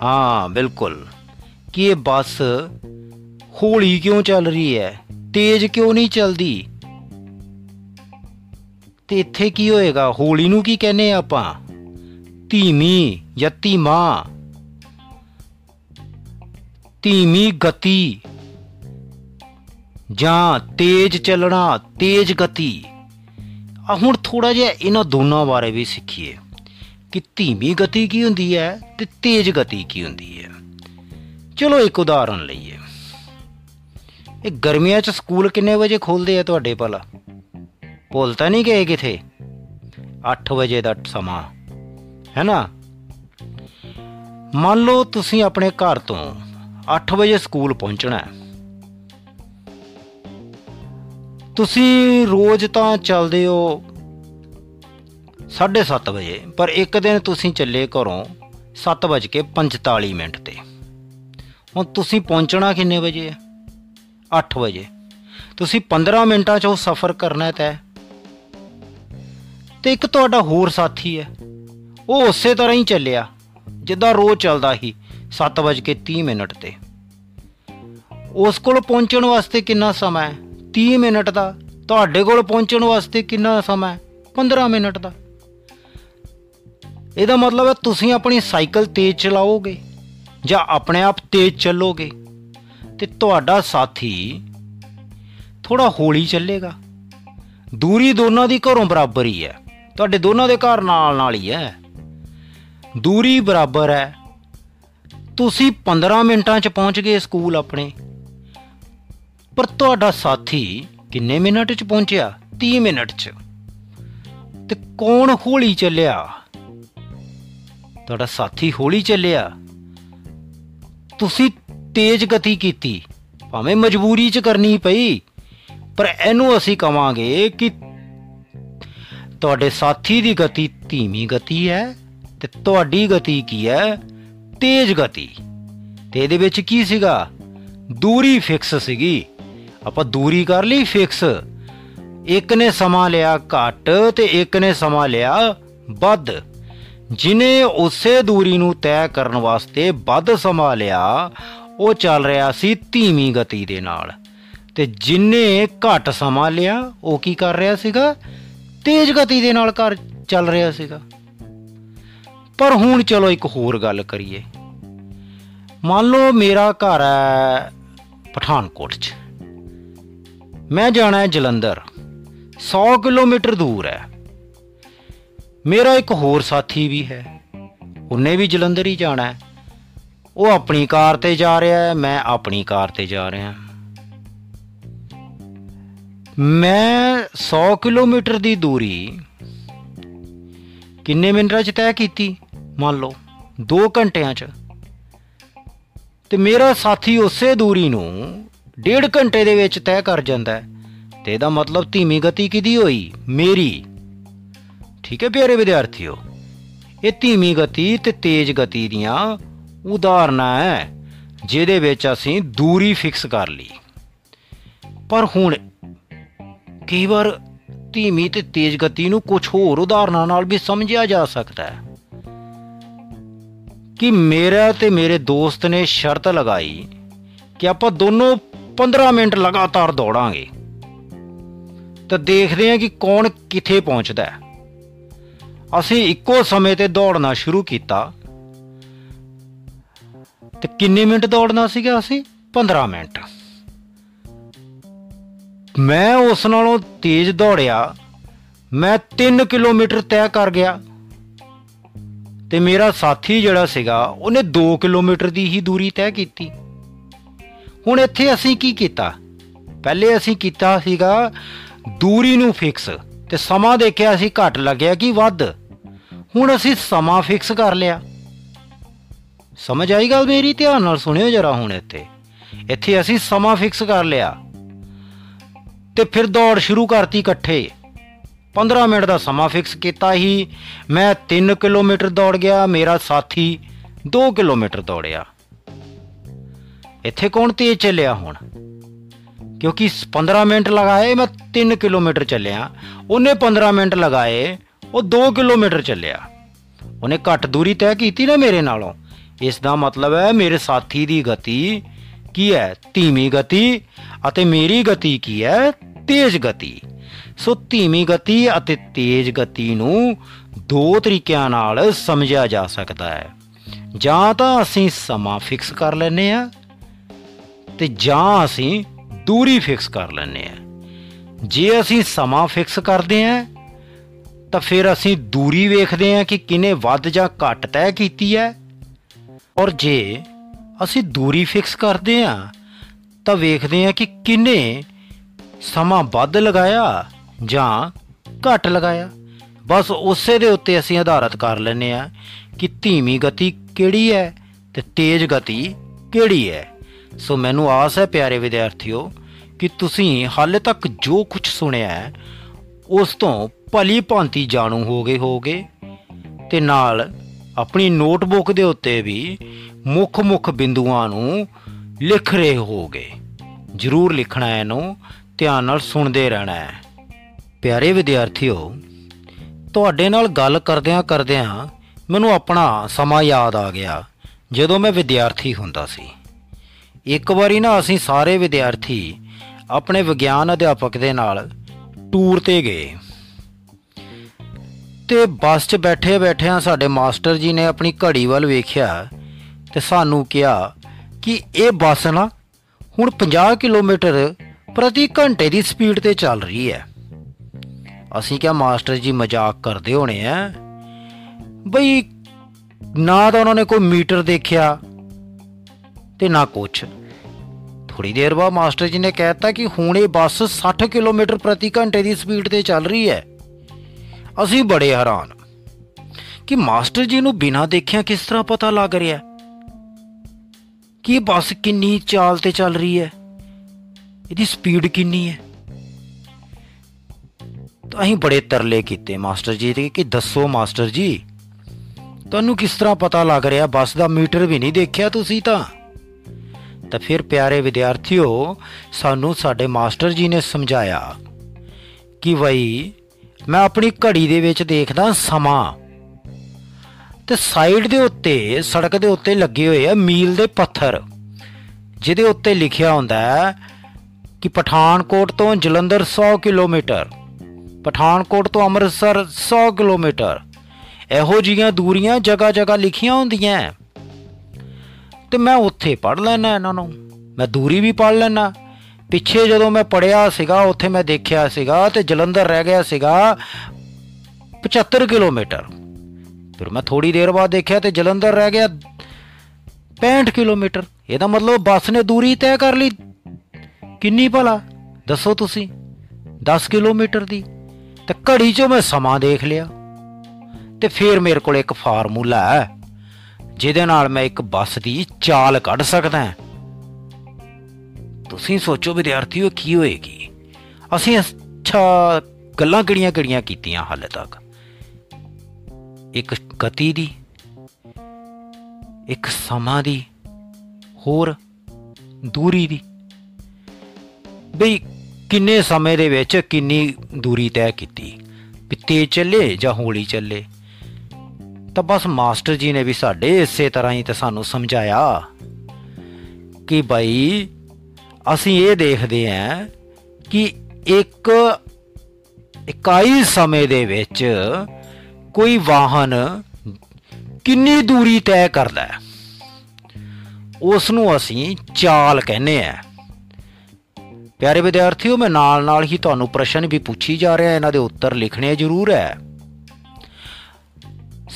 S1: ਹਾਂ, ਬਿਲਕੁਲ। ਕਿ ਇਹ ਬੱਸ ਹੌਲੀ ਕਿਉਂ ਚੱਲ ਰਹੀ ਹੈ? ਤੇਜ਼ ਕਿਉਂ ਨਹੀਂ ਚੱਲਦੀ? ਤੇ ਇੱਥੇ ਕੀ ਹੋਏਗਾ? ਹੌਲੀ ਨੂੰ ਕੀ ਕਹਿੰਦੇ ਆਪਾਂ? ਧੀਮੀ ਜਾਂ ਧੀਮਾ ਧੀਮੀ ਗਤੀ। ਜਾਂ ਤੇਜ਼ ਚੱਲਣਾ, ਤੇਜ਼ ਗਤੀ। ਆ ਹੁਣ ਥੋੜਾ ਜਿਹਾ ਇਹਨਾਂ ਦੋਨਾਂ ਬਾਰੇ ਵੀ ਸਿੱਖੀਏ ਕਿ ਧੀਮੀ ਗਤੀ ਕੀ ਹੁੰਦੀ ਹੈ ਤੇ ਤੇਜ਼ ਗਤੀ ਕੀ ਹੁੰਦੀ ਹੈ। ਚਲੋ ਇੱਕ ਉਦਾਹਰਨ ਲਈਏ। ਇਹ ਗਰਮੀਆਂ 'ਚ ਸਕੂਲ ਕਿੰਨੇ ਵਜੇ ਖੋਲਦੇ ਆ ਤੁਹਾਡੇ ਭਲਾ? ਭੁੱਲ ਤਾਂ ਨਹੀਂ ਗਏ ਕਿਥੇ? 8 ਵਜੇ ਦਾ ਸਮਾਂ, ਹੈ ਨਾ? ਮੰਨ ਲਓ ਤੁਸੀਂ ਆਪਣੇ ਘਰ ਤੋਂ 8 ਵਜੇ ਸਕੂਲ ਪਹੁੰਚਣਾ ਹੈ। ਤੁਸੀਂ ਰੋਜ਼ ਤਾਂ ਚੱਲਦੇ ਹੋ 7:30 ਵਜੇ, ਪਰ ਇੱਕ ਦਿਨ ਤੁਸੀਂ ਚੱਲੇ ਘਰੋਂ 7:45 ਮਿੰਟ ਤੇ। ਹੁਣ ਤੁਸੀਂ ਪਹੁੰਚਣਾ ਕਿੰਨੇ ਵਜੇ ਹੈ 8 ਵਜੇ। ਤੁਸੀਂ 15 ਮਿੰਟਾਂ 'ਚ ਉਹ ਸਫ਼ਰ ਕਰਨਾ ਹੈ ਤੈ। ਤੇ ਇੱਕ ਤੁਹਾਡਾ ਹੋਰ ਸਾਥੀ ਹੈ। ਉਹ ਉਸੇ ਤਰ੍ਹਾਂ ਹੀ ਚੱਲਿਆ, ਜਿੱਦਾਂ ਰੋਜ਼ ਚੱਲਦਾ ਸੀ 7:30 ਮਿੰਟ ਤੇ। ਉਸ ਕੋਲ ਪਹੁੰਚਣ ਵਾਸਤੇ ਕਿੰਨਾ ਸਮਾਂ ਹੈ? 30 ਮਿੰਟ ਦਾ। ਤੁਹਾਡੇ ਕੋਲ ਪਹੁੰਚਣ ਵਾਸਤੇ ਕਿੰਨਾ ਸਮਾਂ ਹੈ? 15 ਮਿੰਟ ਦਾ। ਇਹਦਾ ਮਤਲਬ ਹੈ ਤੁਸੀਂ ਆਪਣੀ ਸਾਈਕਲ ਤੇਜ਼ ਚਲਾਓਗੇ ਜਾਂ ਆਪਣੇ ਆਪ ਤੇਜ਼ ਚੱਲੋਗੇ ਤੇ ਤੁਹਾਡਾ ਸਾਥੀ ਥੋੜਾ ਹੌਲੀ ਚੱਲੇਗਾ। ਦੂਰੀ ਦੋਨਾਂ ਦੀ ਘਰੋਂ ਬਰਾਬਰ ਹੀ ਹੈ। ਤੁਹਾਡੇ ਦੋਨਾਂ ਦੇ ਘਰ ਨਾਲ ਨਾਲ ਹੀ ਹੈ। ਦੂਰੀ ਬਰਾਬਰ ਹੈ। ਤੁਸੀਂ 15 ਮਿੰਟਾਂ 'ਚ ਪਹੁੰਚ ਗਏ ਸਕੂਲ ਆਪਣੇ। ਪਰ ਤੁਹਾਡਾ ਸਾਥੀ ਕਿੰਨੇ ਮਿੰਟ 'ਚ ਪਹੁੰਚਿਆ? 30 ਮਿੰਟ 'ਚ। ਤੇ ਕੌਣ ਹੌਲੀ ਚੱਲਿਆ? ਤੁਹਾਡਾ ਸਾਥੀ ਹੌਲੀ ਚੱਲਿਆ। ਤੁਸੀਂ ਤੇਜ਼ ਗਤੀ ਕੀਤੀ। ਭਾਵੇਂ ਮਜਬੂਰੀ 'ਚ ਕਰਨੀ ਪਈ, ਪਰ ਇਹਨੂੰ ਅਸੀਂ ਕਵਾਂਗੇ ਕਿ ਤੁਹਾਡੇ ਸਾਥੀ ਦੀ ਗਤੀ ਧੀਮੀ ਗਤੀ ਹੈ ਤੇ ਤੁਹਾਡੀ ਗਤੀ ਕੀ ਹੈ? ਤੇਜ਼ ਗਤੀ। ਤੇ ਇਹਦੇ ਵਿੱਚ ਕੀ ਸੀਗਾ? ਦੂਰੀ ਫਿਕਸ ਸੀਗੀ। ਆਪਾਂ ਦੂਰੀ ਕਰ ਲਈ ਫਿਕਸ ਇੱਕ ਨੇ ਸਮਾਂ ਲਿਆ ਘੱਟ ਤੇ ਇੱਕ ਨੇ ਸਮਾਂ ਲਿਆ ਵੱਧ। ਜਿਨੇ ਉਸੇ ਦੂਰੀ ਨੂੰ ਤੈਅ ਕਰਨ ਵਾਸਤੇ ਵੱਧ ਸਮਾਂ ਲਿਆ, ਉਹ ਚੱਲ ਰਿਹਾ ਸੀ ਧੀਮੀ ਗਤੀ ਦੇ ਨਾਲ। ਤੇ ਜਿਨੇ ਘੱਟ ਸਮਾਂ ਲਿਆ, ਉਹ ਕੀ ਕਰ ਰਿਹਾ ਸੀਗਾ? ਤੇਜ਼ ਗਤੀ ਦੇ ਨਾਲ ਕਰ ਚੱਲ ਰਿਹਾ ਸੀਗਾ। ਪਰ ਹੁਣ ਚਲੋ ਇੱਕ ਹੋਰ ਗੱਲ ਕਰੀਏ। ਮੰਨ ਲਓ ਮੇਰਾ ਘਰ ਹੈ ਪਠਾਨਕੋਟ 'ਚ। ਮੈਂ ਜਾਣਾ ਹੈ ਜਲੰਧਰ। 100 ਕਿਲੋਮੀਟਰ ਦੂਰ ਹੈ। ਮੇਰਾ ਇੱਕ ਹੋਰ ਸਾਥੀ ਵੀ ਹੈ। ਉਹਨੇ ਵੀ ਜਲੰਧਰ ਹੀ ਜਾਣਾ ਹੈ। ਉਹ ਆਪਣੀ ਕਾਰ ਤੇ ਜਾ ਰਿਹਾ ਹੈ, ਮੈਂ ਆਪਣੀ ਕਾਰ ਤੇ ਜਾ ਰਿਹਾ ਮੈਂ 100 ਕਿਲੋਮੀਟਰ ਦੀ ਦੂਰੀ ਕਿੰਨੇ ਮਿੰਟਾਂ 'ਚ ਤੈਅ ਕੀਤੀ? ਮੰਨ ਲਓ 2 ਘੰਟਿਆਂ 'ਚ। ਤੇ ਮੇਰਾ ਸਾਥੀ ਉਸੇ ਦੂਰੀ ਨੂੰ ਡੇਢ ਘੰਟੇ ਦੇ ਵਿੱਚ ਤੈਅ ਕਰ ਜਾਂਦਾ ਹੈ। ਤੇ ਇਹਦਾ ਮਤਲਬ ਧੀਮੀ ਗਤੀ ਕਿਦੀ ਹੋਈ? ਮੇਰੀ। ਠੀਕ ਹੈ ਪਿਆਰੇ ਵਿਦਿਆਰਥੀਓ, ਇਹ ਧੀਮੀ ਗਤੀ ਤੇ ਤੇਜ਼ ਗਤੀ ਦੀਆਂ ਉਦਾਹਰਨਾਂ ਹੈ, ਜਿਹਦੇ ਵਿੱਚ ਅਸੀਂ ਦੂਰੀ ਫਿਕਸ ਕਰ ਲਈ। ਪਰ ਹੁਣ ਕਈ ਵਾਰ ਧੀਮੀ ਤੇ ਤੇਜ਼ ਗਤੀ ਨੂੰ ਕੁਝ ਹੋਰ ਉਦਾਹਰਨਾਂ ਨਾਲ ਵੀ ਸਮਝਿਆ ਜਾ ਸਕਦਾ ਹੈ। ਕਿ ਮੇਰਾ ਤੇ ਮੇਰੇ ਦੋਸਤ ਨੇ ਸ਼ਰਤ ਲਗਾਈ ਕਿ ਆਪਾਂ ਦੋਨੋਂ 15 ਮਿੰਟ ਲਗਾਤਾਰ ਦੌੜਾਂਗੇ। ਤਾਂ ਦੇਖਦੇ ਹਾਂ ਕਿ ਕੌਣ ਕਿੱਥੇ ਪਹੁੰਚਦਾ ਹੈ। ਅਸੀਂ ਇੱਕੋ ਸਮੇਂ ਤੇ ਦੌੜਨਾ ਸ਼ੁਰੂ ਕੀਤਾ। ਤੇ ਕਿੰਨੇ ਮਿੰਟ ਦੌੜਨਾ ਸੀਗਾ ਅਸੀਂ? 15 ਮਿੰਟ। ਮੈਂ ਉਸ ਨਾਲੋਂ ਤੇਜ਼ ਦੌੜਿਆ। ਮੈਂ 3 ਕਿਲੋਮੀਟਰ ਤੈਅ ਕਰ ਗਿਆ। ਤੇ ਮੇਰਾ ਸਾਥੀ ਜਿਹੜਾ ਸੀਗਾ, ਉਹਨੇ 2 ਕਿਲੋਮੀਟਰ ਦੀ ਹੀ ਦੂਰੀ ਤੈਅ ਕੀਤੀ। ਹੁਣ ਇੱਥੇ ਅਸੀਂ ਕੀ ਕੀਤਾ? ਪਹਿਲੇ ਅਸੀਂ ਕੀਤਾ ਸੀਗਾ ਦੂਰੀ ਨੂੰ ਫਿਕਸ ਤੇ ਸਮਾਂ ਦੇਖਿਆ ਅਸੀਂ ਘੱਟ ਲੱਗਿਆ ਕਿ ਵੱਧ। ਹੁਣ ਅਸੀਂ ਸਮਾਂ ਫਿਕਸ ਕਰ ਲਿਆ। ਸਮਝ ਆਈ ਗੱਲ ਮੇਰੀ? ਧਿਆਨ ਨਾਲ ਸੁਣਿਓ ਜਰਾ ਹੁਣ ਇੱਥੇ। ਇੱਥੇ ਅਸੀਂ ਸਮਾਂ ਫਿਕਸ ਕਰ ਲਿਆ। ਤੇ ਫਿਰ ਦੌੜ ਸ਼ੁਰੂ ਕਰਤੀ ਇਕੱਠੇ। 15 ਮਿੰਟ ਦਾ ਸਮਾਂ ਫਿਕਸ ਕੀਤਾ ਹੀ ਮੈਂ 3 ਕਿਲੋਮੀਟਰ ਦੌੜ ਗਿਆ, ਮੇਰਾ ਸਾਥੀ 2 ਕਿਲੋਮੀਟਰ ਦੌੜਿਆ। ਇੱਥੇ ਕੌਣ ਤੇਜ਼ ਚੱਲਿਆ ਹੁਣ? ਕਿਉਂਕਿ 15 ਮਿੰਟ ਲਗਾਏ ਮੈਂ 3 ਕਿਲੋਮੀਟਰ ਚੱਲਿਆ। ਉਹਨੇ 15 ਮਿੰਟ ਲਗਾਏ, ਉਹ 2 ਕਿਲੋਮੀਟਰ ਚੱਲਿਆ। ਉਹਨੇ ਘੱਟ ਦੂਰੀ ਤੈਅ ਕੀਤੀ ਨਾ ਮੇਰੇ ਨਾਲੋਂ। ਇਸ ਦਾ ਮਤਲਬ ਹੈ ਮੇਰੇ ਸਾਥੀ ਦੀ ਗਤੀ ਕੀ ਹੈ? ਧੀਮੀ ਗਤੀ ਅਤੇ ਮੇਰੀ ਗਤੀ ਕੀ ਹੈ? ਤੇਜ਼ ਗਤੀ। ਸੋ ਧੀਮੀ ਗਤੀ ਅਤੇ ਤੇਜ਼ ਗਤੀ ਨੂੰ ਦੋ ਤਰੀਕਿਆਂ ਨਾਲ ਸਮਝਿਆ ਜਾ ਸਕਦਾ ਹੈ। ਜਾਂ ਤਾਂ ਅਸੀਂ ਸਮਾਂ ਫਿਕਸ ਕਰ ਲੈਨੇ ਆ ਤੇ ਜਾਂ ਅਸੀਂ ਦੂਰੀ ਫਿਕਸ ਕਰ ਲੈਨੇ ਆ ਜੇ ਅਸੀਂ ਸਮਾਂ ਫਿਕਸ ਕਰਦੇ ਆ ਤਾਂ ਫਿਰ ਅਸੀਂ ਦੂਰੀ ਵੇਖਦੇ ਆ ਕਿ ਕਿਨੇ ਵੱਧ ਜਾਂ ਘੱਟ ਤੈਅ ਕੀਤੀ ਹੈ। ਔਰ ਜੇ ਅਸੀਂ ਦੂਰੀ ਫਿਕਸ ਕਰਦੇ ਆ ਤਾਂ ਵੇਖਦੇ ਆ ਕਿ ਕਿਨੇ ਸਮਾਂ ਵੱਧ ਲਗਾਇਆ ਜਾਂ ਘੱਟ ਲਗਾਇਆ। ਬਸ ਉਸੇ ਦੇ ਉੱਤੇ ਅਸੀਂ ਆਧਾਰਿਤ ਕਰ ਲੈਨੇ ਆ ਕਿ ਧੀਮੀ ਗਤੀ ਕਿਹੜੀ ਹੈ ਤੇ ਤੇਜ਼ ਗਤੀ ਕਿਹੜੀ ਹੈ। ਸੋ ਮੈਨੂੰ ਆਸ ਹੈ ਪਿਆਰੇ ਵਿਦਿਆਰਥੀਓ ਕਿ ਤੁਸੀਂ ਹਾਲੇ ਤੱਕ ਜੋ ਕੁਝ ਸੁਣਿਆ ਹੈ, ਉਸ ਤੋਂ ਭਲੀ ਭਾਂਤੀ ਜਾਣੂ ਹੋ ਗਏ ਹੋਗੇ ਤੇ ਨਾਲ ਆਪਣੀ ਨੋਟਬੁੱਕ ਦੇ ਉੱਤੇ ਵੀ ਮੁੱਖ-ਮੁੱਖ ਬਿੰਦੂਆਂ ਨੂੰ ਲਿਖ ਰਹੇ ਹੋਗੇ। ਜ਼ਰੂਰ ਲਿਖਣਾ ਹੈ ਇਹਨੂੰ, ਧਿਆਨ ਨਾਲ ਸੁਣਦੇ ਰਹਿਣਾ ਹੈ। ਪਿਆਰੇ ਵਿਦਿਆਰਥੀਓ, ਤੁਹਾਡੇ ਨਾਲ ਗੱਲ ਕਰਦਿਆਂ ਕਰਦਿਆਂ ਮੈਨੂੰ ਆਪਣਾ ਸਮਾਂ ਯਾਦ ਆ ਗਿਆ, ਜਦੋਂ ਮੈਂ ਵਿਦਿਆਰਥੀ ਹੁੰਦਾ ਸੀ। ਇੱਕ ਵਾਰੀ ਨਾ ਅਸੀਂ ਸਾਰੇ ਵਿਦਿਆਰਥੀ ਆਪਣੇ ਵਿਗਿਆਨ ਅਧਿਆਪਕ ਦੇ ਨਾਲ ਟੂਰ ਤੇ ਗਏ। ਤੇ ਬੱਸ 'ਚ ਬੈਠੇ ਬੈਠਿਆਂ ਸਾਡੇ ਮਾਸਟਰ ਜੀ ਨੇ ਆਪਣੀ ਘੜੀ ਵੱਲ ਵੇਖਿਆ ਤੇ ਸਾਨੂੰ ਕਿਹਾ ਕਿ ਇਹ ਬੱਸ ਨਾ ਹੁਣ 50 ਕਿਲੋਮੀਟਰ ਪ੍ਰਤੀ ਘੰਟੇ ਦੀ ਸਪੀਡ ਤੇ ਚੱਲ ਰਹੀ ਹੈ। ਅਸੀਂ ਕਿਹਾ, ਮਾਸਟਰ ਜੀ, ਮਜ਼ਾਕ ਕਰਦੇ ਹੋਣੇ ਆ। ਬਈ, ਨਾ ਤਾਂ ਉਹਨਾਂ ਨੇ ਕੋਈ ਮੀਟਰ ਦੇਖਿਆ ਤੇ ਨਾ ਕੁਛ। ਥੋੜੀ ਦੇਰ ਬਾਅਦ ਮਾਸਟਰ ਜੀ ਨੇ ਕਹਿਤਾ ਕਿ ਹੁਣ ਇਹ ਬੱਸ 60 ਕਿਲੋਮੀਟਰ ਪ੍ਰਤੀ ਘੰਟੇ ਦੀ ਸਪੀਡ ਤੇ ਚੱਲ ਰਹੀ ਹੈ। ਅਸੀਂ ਬੜੇ ਹੈਰਾਨ ਕਿ ਮਾਸਟਰ ਜੀ ਨੂੰ ਬਿਨਾਂ ਦੇਖਿਆ ਕਿਸ ਤਰ੍ਹਾਂ ਪਤਾ ਲੱਗ ਰਿਹਾ ਕਿ ਇਹ ਬੱਸ ਕਿੰਨੀ ਚਾਲ ਤੇ ਚੱਲ ਰਹੀ ਹੈ। ਇਹਦੀ ਸਪੀਡ ਕਿੰਨੀ ਹੈ? ਤਾਂ ਅਸੀਂ ਬੜੇ ਤਰਲੇ ਕੀਤੇ ਮਾਸਟਰ ਜੀ ਦੇ ਕਿ ਦੱਸੋ ਮਾਸਟਰ ਜੀ, ਤੁਹਾਨੂੰ ਕਿਸ ਤਰ੍ਹਾਂ ਪਤਾ ਲੱਗ ਰਿਹਾ? ਬੱਸ ਦਾ ਮੀਟਰ ਵੀ ਨਹੀਂ ਦੇਖਿਆ ਤੁਸੀਂ ਤਾਂ? ਤਾਂ ਫਿਰ ਪਿਆਰੇ ਵਿਦਿਆਰਥੀਓ, ਸਾਨੂੰ ਸਾਡੇ ਮਾਸਟਰ ਜੀ ਨੇ ਸਮਝਾਇਆ ਕਿ ਵਈ ਮੈਂ ਆਪਣੀ ਘੜੀ ਦੇ ਵਿੱਚ ਦੇਖਦਾ ਸਮਾਂ ਤੇ ਸਾਈਡ ਦੇ ਉੱਤੇ, ਸੜਕ ਦੇ ਉੱਤੇ ਲੱਗੇ ਹੋਏ ਆ ਮੀਲ ਦੇ ਪੱਥਰ, ਜਿਹਦੇ ਉੱਤੇ ਲਿਖਿਆ ਹੁੰਦਾ ਹੈ ਕਿ ਪਠਾਨਕੋਟ ਤੋਂ ਜਲੰਧਰ 100 ਕਿਲੋਮੀਟਰ, ਪਠਾਨਕੋਟ ਤੋਂ ਅੰਮ੍ਰਿਤਸਰ 100 ਕਿਲੋਮੀਟਰ, ਇਹੋ ਜੀਆਂ ਦੂਰੀਆਂ ਜਗ੍ਹਾ ਜਗ੍ਹਾ ਲਿਖੀਆਂ ਹੁੰਦੀਆਂ ਤੇ ਮੈਂ ਉੱਥੇ ਪੜ ਲੈਣਾ ਇਹਨਾਂ ਨੂੰ। ਮੈਂ ਦੂਰੀ ਵੀ ਪੜ ਲੈਣਾ ਪਿੱਛੇ ਜਦੋਂ ਮੈਂ ਪੜਿਆ ਸੀਗਾ, ਉੱਥੇ ਮੈਂ ਦੇਖਿਆ ਸੀਗਾ ਤੇ ਜਲੰਧਰ ਰਹਿ ਗਿਆ ਸੀਗਾ 75 ਕਿਲੋਮੀਟਰ। ਫਿਰ ਮੈਂ ਥੋੜੀ ਦੇਰ ਬਾਅਦ ਦੇਖਿਆ ਤੇ ਜਲੰਧਰ ਰਹਿ ਗਿਆ 65 ਕਿਲੋਮੀਟਰ। ਇਹਦਾ ਮਤਲਬ ਬੱਸ ਨੇ ਦੂਰੀ ਤੈਅ ਕਰ ਲਈ। ਕਿੰਨੀ ਭਲਾ? ਦੱਸੋ ਤੁਸੀਂ। 10 ਕਿਲੋਮੀਟਰ ਦੀ। ਤੇ ਘੜੀ 'ਚੋਂ ਮੈਂ ਸਮਾਂ ਦੇਖ ਲਿਆ। ਤੇ ਫਿਰ ਮੇਰੇ ਕੋਲ ਇੱਕ ਫਾਰਮੂਲਾ ਹੈ। ਜਿਹਦੇ ਨਾਲ ਮੈਂ ਇੱਕ ਬੱਸ ਦੀ ਚਾਲ ਕੱਢ ਸਕਦਾ ਤੁਸੀਂ ਸੋਚੋ ਵਿਦਿਆਰਥੀਓ ਕੀ ਹੋਏਗੀ? ਅਸੀਂ ਅੱਛਾ ਗੱਲਾਂ ਕਿਹੜੀਆਂ ਕਿਹੜੀਆਂ ਕੀਤੀਆਂ ਹਾਲੇ ਤੱਕ? ਇੱਕ ਗਤੀ ਦੀ, ਇੱਕ ਸਮਾਂ ਦੀ, ਹੋਰ ਦੂਰੀ ਦੀ। ਬਈ ਕਿੰਨੇ ਸਮੇਂ ਦੇ ਵਿੱਚ ਕਿੰਨੀ ਦੂਰੀ ਤੈਅ ਕੀਤੀ? ਵੀ ਤੇਜ਼ ਚੱਲੇ ਜਾਂ ਹੌਲੀ ਚੱਲੇ? ਤਾਂ ਬਸ ਮਾਸਟਰ ਜੀ ਨੇ ਵੀ ਸਾਡੇ ਇਸੇ ਤਰ੍ਹਾਂ ਹੀ ਤੇ ਸਾਨੂੰ ਸਮਝਾਇਆ ਕਿ ਭਾਈ ਅਸੀਂ ਇਹ ਦੇਖਦੇ ਆਂ ਕਿ ਇੱਕ ਇਕਾਈ ਸਮੇਂ ਦੇ ਵਿੱਚ ਕੋਈ ਵਾਹਨ ਕਿੰਨੀ ਦੂਰੀ ਤੈਅ ਕਰਦਾ ਹੈ। ਉਸ ਨੂੰ ਅਸੀਂ ਚਾਲ ਕਹਿੰਦੇ ਆ ਪਿਆਰੇ ਵਿਦਿਆਰਥੀਓ, ਮੈਂ ਨਾਲ ਨਾਲ ਹੀ ਤੁਹਾਨੂੰ ਪ੍ਰਸ਼ਨ ਵੀ ਪੁੱਛੀ ਜਾ ਰਿਹਾ, ਇਹਨਾਂ ਦੇ ਉੱਤਰ ਲਿਖਣੇ ਜ਼ਰੂਰ ਹੈ।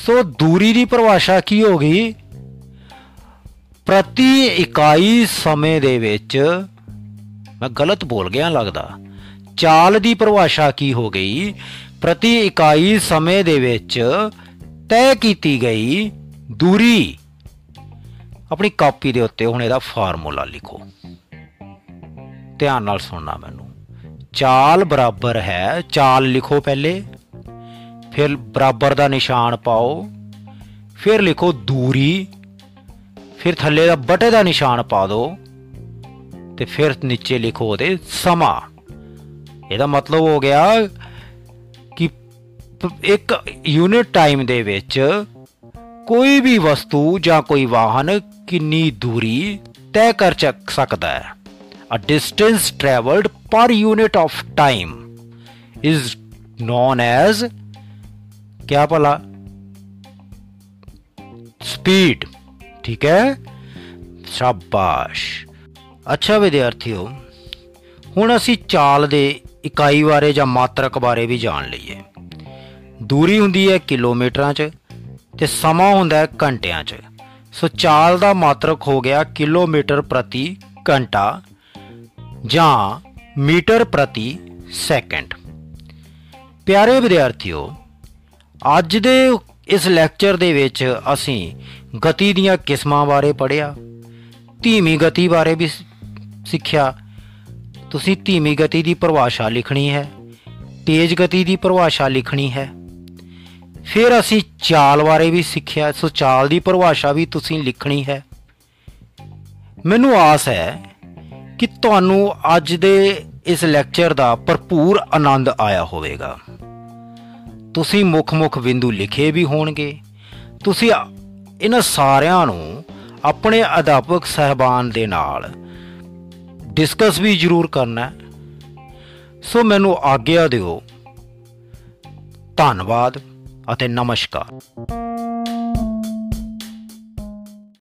S1: ਸੋ ਦੂਰੀ ਦੀ ਪਰਿਭਾਸ਼ਾ ਕੀ ਹੋ ਗਈ? ਪ੍ਰਤੀ ਇਕਾਈ ਸਮੇਂ ਦੇ ਵਿੱਚ ਮੈਂ ਗਲਤ ਬੋਲ ਗਿਆ ਲੱਗਦਾ। ਚਾਲ ਦੀ ਪਰਿਭਾਸ਼ਾ ਕੀ ਹੋ ਗਈ? ਪ੍ਰਤੀ ਇਕਾਈ ਸਮੇਂ ਦੇ ਵਿੱਚ ਤੈਅ ਕੀਤੀ ਗਈ ਦੂਰੀ। ਆਪਣੀ ਕਾਪੀ ਦੇ ਉੱਤੇ ਹੁਣ ਇਹਦਾ ਫਾਰਮੂਲਾ ਲਿਖੋ। ਧਿਆਨ ਨਾਲ ਸੁਣਨਾ ਮੈਨੂੰ। ਚਾਲ ਬਰਾਬਰ ਹੈ। ਚਾਲ ਲਿਖੋ ਪਹਿਲੇ। ਫਿਰ ਬਰਾਬਰ ਦਾ ਨਿਸ਼ਾਨ ਪਾਓ, ਫਿਰ ਲਿਖੋ ਦੂਰੀ, ਫਿਰ ਥੱਲੇ ਦਾ ਬਟੇ ਦਾ ਨਿਸ਼ਾਨ ਪਾ ਦਿਓ ਤੇ ਫਿਰ ਨੀਚੇ ਲਿਖੋ ਉਹਦੇ ਸਮਾਂ। ਇਹਦਾ ਮਤਲਬ ਹੋ ਗਿਆ ਕਿ ਇੱਕ ਯੂਨਿਟ ਟਾਈਮ ਦੇ ਵਿੱਚ ਕੋਈ ਵੀ ਵਸਤੂ ਜਾਂ ਕੋਈ ਵਾਹਨ ਕਿੰਨੀ ਦੂਰੀ ਤੈਅ ਕਰ ਸਕਦਾ ਹੈ। A distance traveled per unit of time is known as क्या भला स्पीड ठीक है ਸ਼ਾਬਾਸ਼ ਅੱਛਾ ਵਿਦਿਆਰਥੀਓ ਹੁਣ ਅਸੀਂ ਚਾਲ ਦੇ ਇਕਾਈ ਬਾਰੇ ਜਾਂ ਮਾਤਰਕ ਬਾਰੇ ਵੀ ਜਾਣ ਲਈਏ ਦੂਰੀ ਹੁੰਦੀ ਹੈ ਕਿਲੋਮੀਟਰਾਂ 'ਚ ਤੇ ਸਮਾਂ ਹੁੰਦਾ ਹੈ ਘੰਟਿਆਂ 'ਚ ਸੋ ਚਾਲ ਦਾ ਮਾਤਰਕ ਹੋ ਗਿਆ ਕਿਲੋਮੀਟਰ ਪ੍ਰਤੀ ਘੰਟਾ ਜਾਂ ਮੀਟਰ ਪ੍ਰਤੀ ਸੈਕਿੰਡ ਪਿਆਰੇ ਵਿਦਿਆਰਥੀਓ ਅੱਜ ਦੇ ਇਸ ਲੈਕਚਰ ਦੇ ਵਿੱਚ ਅਸੀਂ ਗਤੀ ਦੀਆਂ ਕਿਸਮਾਂ ਬਾਰੇ ਪੜ੍ਹਿਆ, ਧੀਮੀ ਗਤੀ ਬਾਰੇ ਵੀ ਸਿੱਖਿਆ। ਤੁਸੀਂ ਧੀਮੀ ਗਤੀ ਦੀ ਪਰਿਭਾਸ਼ਾ ਲਿਖਣੀ ਹੈ, ਤੇਜ਼ ਗਤੀ ਦੀ ਪਰਿਭਾਸ਼ਾ ਲਿਖਣੀ ਹੈ। ਫਿਰ ਅਸੀਂ ਚਾਲ ਬਾਰੇ ਵੀ ਸਿੱਖਿਆ, ਸੋ ਚਾਲ ਦੀ ਪਰਿਭਾਸ਼ਾ ਵੀ ਤੁਸੀਂ ਲਿਖਣੀ ਹੈ। ਮੈਨੂੰ ਆਸ ਹੈ ਕਿ ਤੁਹਾਨੂੰ ਅੱਜ ਦੇ ਇਸ ਲੈਕਚਰ ਦਾ ਭਰਪੂਰ ਆਨੰਦ ਆਇਆ ਹੋਵੇਗਾ। ਤੁਸੀਂ ਮੁੱਖ-ਮੁੱਖ ਬਿੰਦੂ ਲਿਖੇ ਵੀ ਹੋਣਗੇ। ਤੁਸੀਂ ਇਹਨਾਂ ਸਾਰਿਆਂ ਨੂੰ ਆਪਣੇ ਅਧਿਆਪਕ ਸਹਿਬਾਨ ਦੇ ਨਾਲ ਡਿਸਕਸ ਵੀ ਜ਼ਰੂਰ ਕਰਨਾ ਸੋ ਮੈਨੂੰ ਆਗਿਆ ਦਿਓ। ਧੰਨਵਾਦ ਅਤੇ ਨਮਸਕਾਰ।